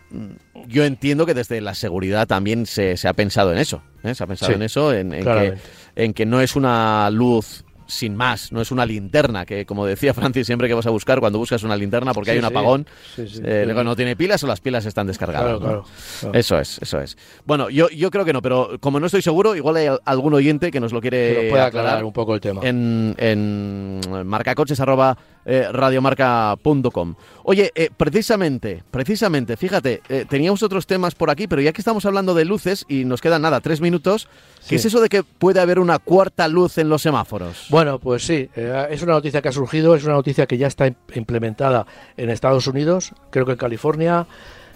yo entiendo que desde la seguridad también se, se ha pensado en eso. ¿eh? Se ha pensado Sí, en eso, en, en que, en que no es una luz sin más, no es una linterna, que como decía Francis, siempre que vas a buscar, cuando buscas una linterna porque Sí, hay un apagón, Sí, sí. eh, no tiene pilas o las pilas están descargadas. Claro, ¿no? claro, claro. Eso es, eso es. Bueno, yo, yo creo que no, pero como no estoy seguro, igual hay al- algún oyente que nos lo quiere aclarar aclarar un poco el tema. en, en marcacoches arroba, eh, radiomarca.com. Oye, eh, precisamente, precisamente, fíjate, eh, teníamos otros temas por aquí, pero ya que estamos hablando de luces y nos quedan nada, tres minutos, ¿qué es eso de que puede haber una cuarta luz en los semáforos? Bueno, pues sí, es una noticia que ha surgido, es una noticia que ya está im- implementada en Estados Unidos, creo que en California,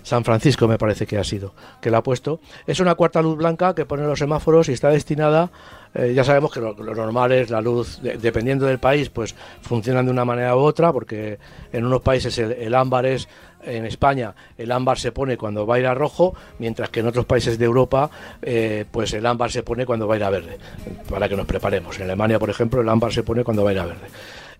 San Francisco me parece que ha sido, que la ha puesto. Es una cuarta luz blanca que pone los semáforos y está destinada, eh, ya sabemos que lo, normal es la luz, de- dependiendo del país, pues funcionan de una manera u otra, porque en unos países el, el ámbar es en España el ámbar se pone cuando va a ir a rojo, mientras que en otros países de Europa eh, pues el ámbar se pone cuando va a ir a verde, para que nos preparemos. En Alemania, por ejemplo, el ámbar se pone cuando va a ir a verde.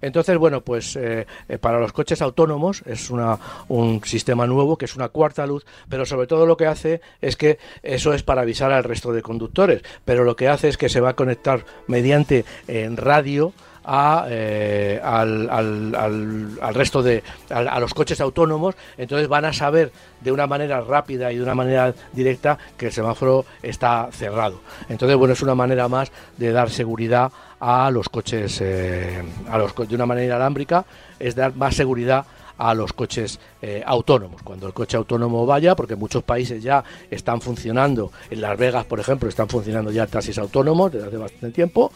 Entonces, bueno, pues eh, eh, para los coches autónomos es una, un sistema nuevo que es una cuarta luz, pero sobre todo lo que hace es que eso es para avisar al resto de conductores, pero lo que hace es que se va a conectar mediante en radio a, eh, al, al- resto de a, los coches autónomos. Entonces van a saber de una manera rápida y de una manera directa que el semáforo está cerrado. Entonces bueno es una manera más de dar seguridad a los coches eh, a los de una manera inalámbrica es dar más seguridad a los coches eh, autónomos. Cuando el coche autónomo vaya, porque muchos países ya están funcionando, en Las Vegas, por ejemplo, están funcionando ya taxis autónomos desde hace bastante tiempo.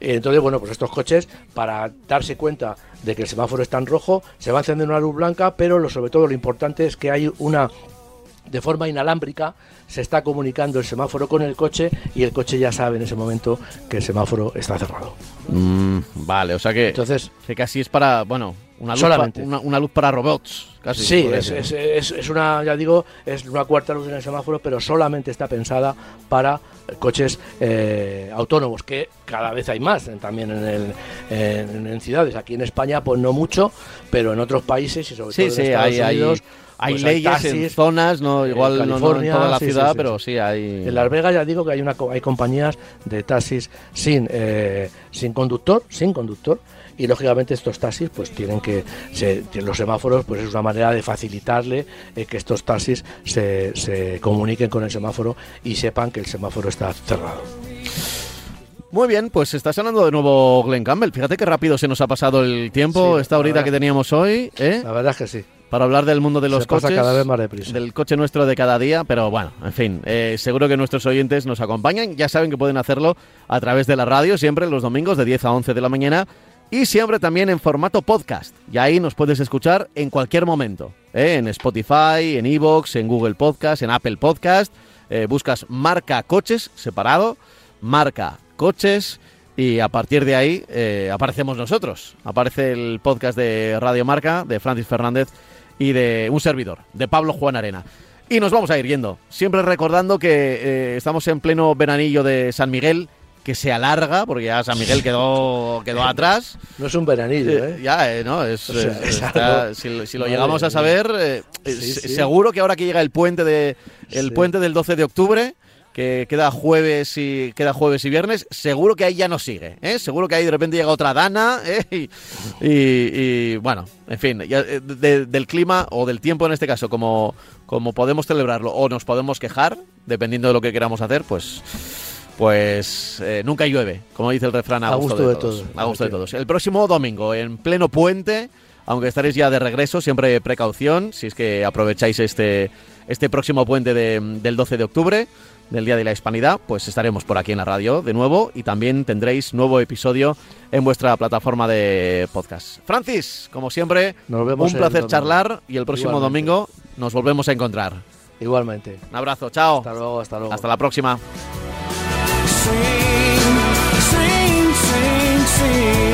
Eh, Entonces, bueno, pues estos coches, para darse cuenta de que el semáforo está en rojo, se va a encender una luz blanca, pero lo, sobre todo lo importante es que hay una de forma inalámbrica se está comunicando el semáforo con el coche y el coche ya sabe en ese momento que el semáforo está cerrado. Mm, vale, o sea que, Entonces, que casi es para, bueno, una luz, Solamente. pa- una, una luz para robots. Casi, sí, es, es, es- es una, ya digo, es una cuarta luz en el semáforo, pero solamente está pensada para coches eh, autónomos, que cada vez hay más eh, también en, el, en, en ciudades. Aquí en España, pues no mucho, pero en otros países y sobre Sí, todo en sí, Estados hay, hay- Unidos. hay pues leyes en taxis, zonas, no en igual no- no, en California, toda la sí, ciudad, sí, pero sí. hay... En Las Vegas ya digo que hay una hay compañías de taxis sin eh, sin conductor, sin conductor y lógicamente estos taxis pues tienen que se, los semáforos pues es una manera de facilitarle eh, que estos taxis se, se comuniquen con el semáforo y sepan que el semáforo está cerrado. Muy bien, pues está sonando de nuevo Glenn Campbell. Fíjate qué rápido se nos ha pasado el tiempo, Sí, esta horita que teníamos hoy, ¿eh? La verdad es que sí. Para hablar del mundo de los Se pasa coches. cada vez más deprisa. Del coche nuestro de cada día, pero bueno, en fin, eh, seguro que nuestros oyentes nos acompañan. Ya saben que pueden hacerlo a través de la radio, siempre los domingos de 10 a 11 de la mañana y siempre también en formato podcast. Y ahí nos puedes escuchar en cualquier momento, ¿eh? en Spotify, en Evox, en Google Podcast, en Apple Podcast. Eh, buscas marca coches separado, marca coches. Y a partir de ahí eh, aparecemos nosotros. Aparece el podcast de Radio Marca, de Francis Fernández y de un servidor, de Pablo Juan Arena. Y nos vamos a ir yendo, siempre recordando que eh, estamos en pleno veranillo de San Miguel, que se alarga, porque ya San Miguel quedó, quedó atrás. No es un veranillo, Eh, ¿eh? ya, eh, ¿no? Es, O sea, eh, es está- algo- si, si lo llegamos a saber, eh, Sí, eh, sí. seguro que ahora que llega el puente de el Sí. puente del 12 de octubre, que queda jueves y queda jueves y viernes, seguro que ahí ya no sigue, ¿eh? Seguro que ahí de repente llega otra dana, ¿eh? y, y- y, bueno, en fin, ya, eh, de- del clima o del tiempo en este caso, como, como podemos celebrarlo o nos podemos quejar, dependiendo de lo que queramos hacer, pues pues eh, nunca llueve, como dice el refrán, a, A gusto, gusto de, de todos. todos. A gusto de todos. El próximo domingo, en pleno puente, aunque estaréis ya de regreso, siempre precaución, si es que aprovecháis este, este próximo puente de- del 12 de octubre, del Día de la Hispanidad, pues estaremos por aquí en la radio de nuevo y también tendréis nuevo episodio en vuestra plataforma de podcast. Francis, como siempre, Nos vemos un placer domingo. charlar y el próximo Igualmente. domingo nos volvemos a encontrar. Igualmente. Un abrazo, chao. Hasta luego, hasta luego. Hasta la próxima. Sing, sing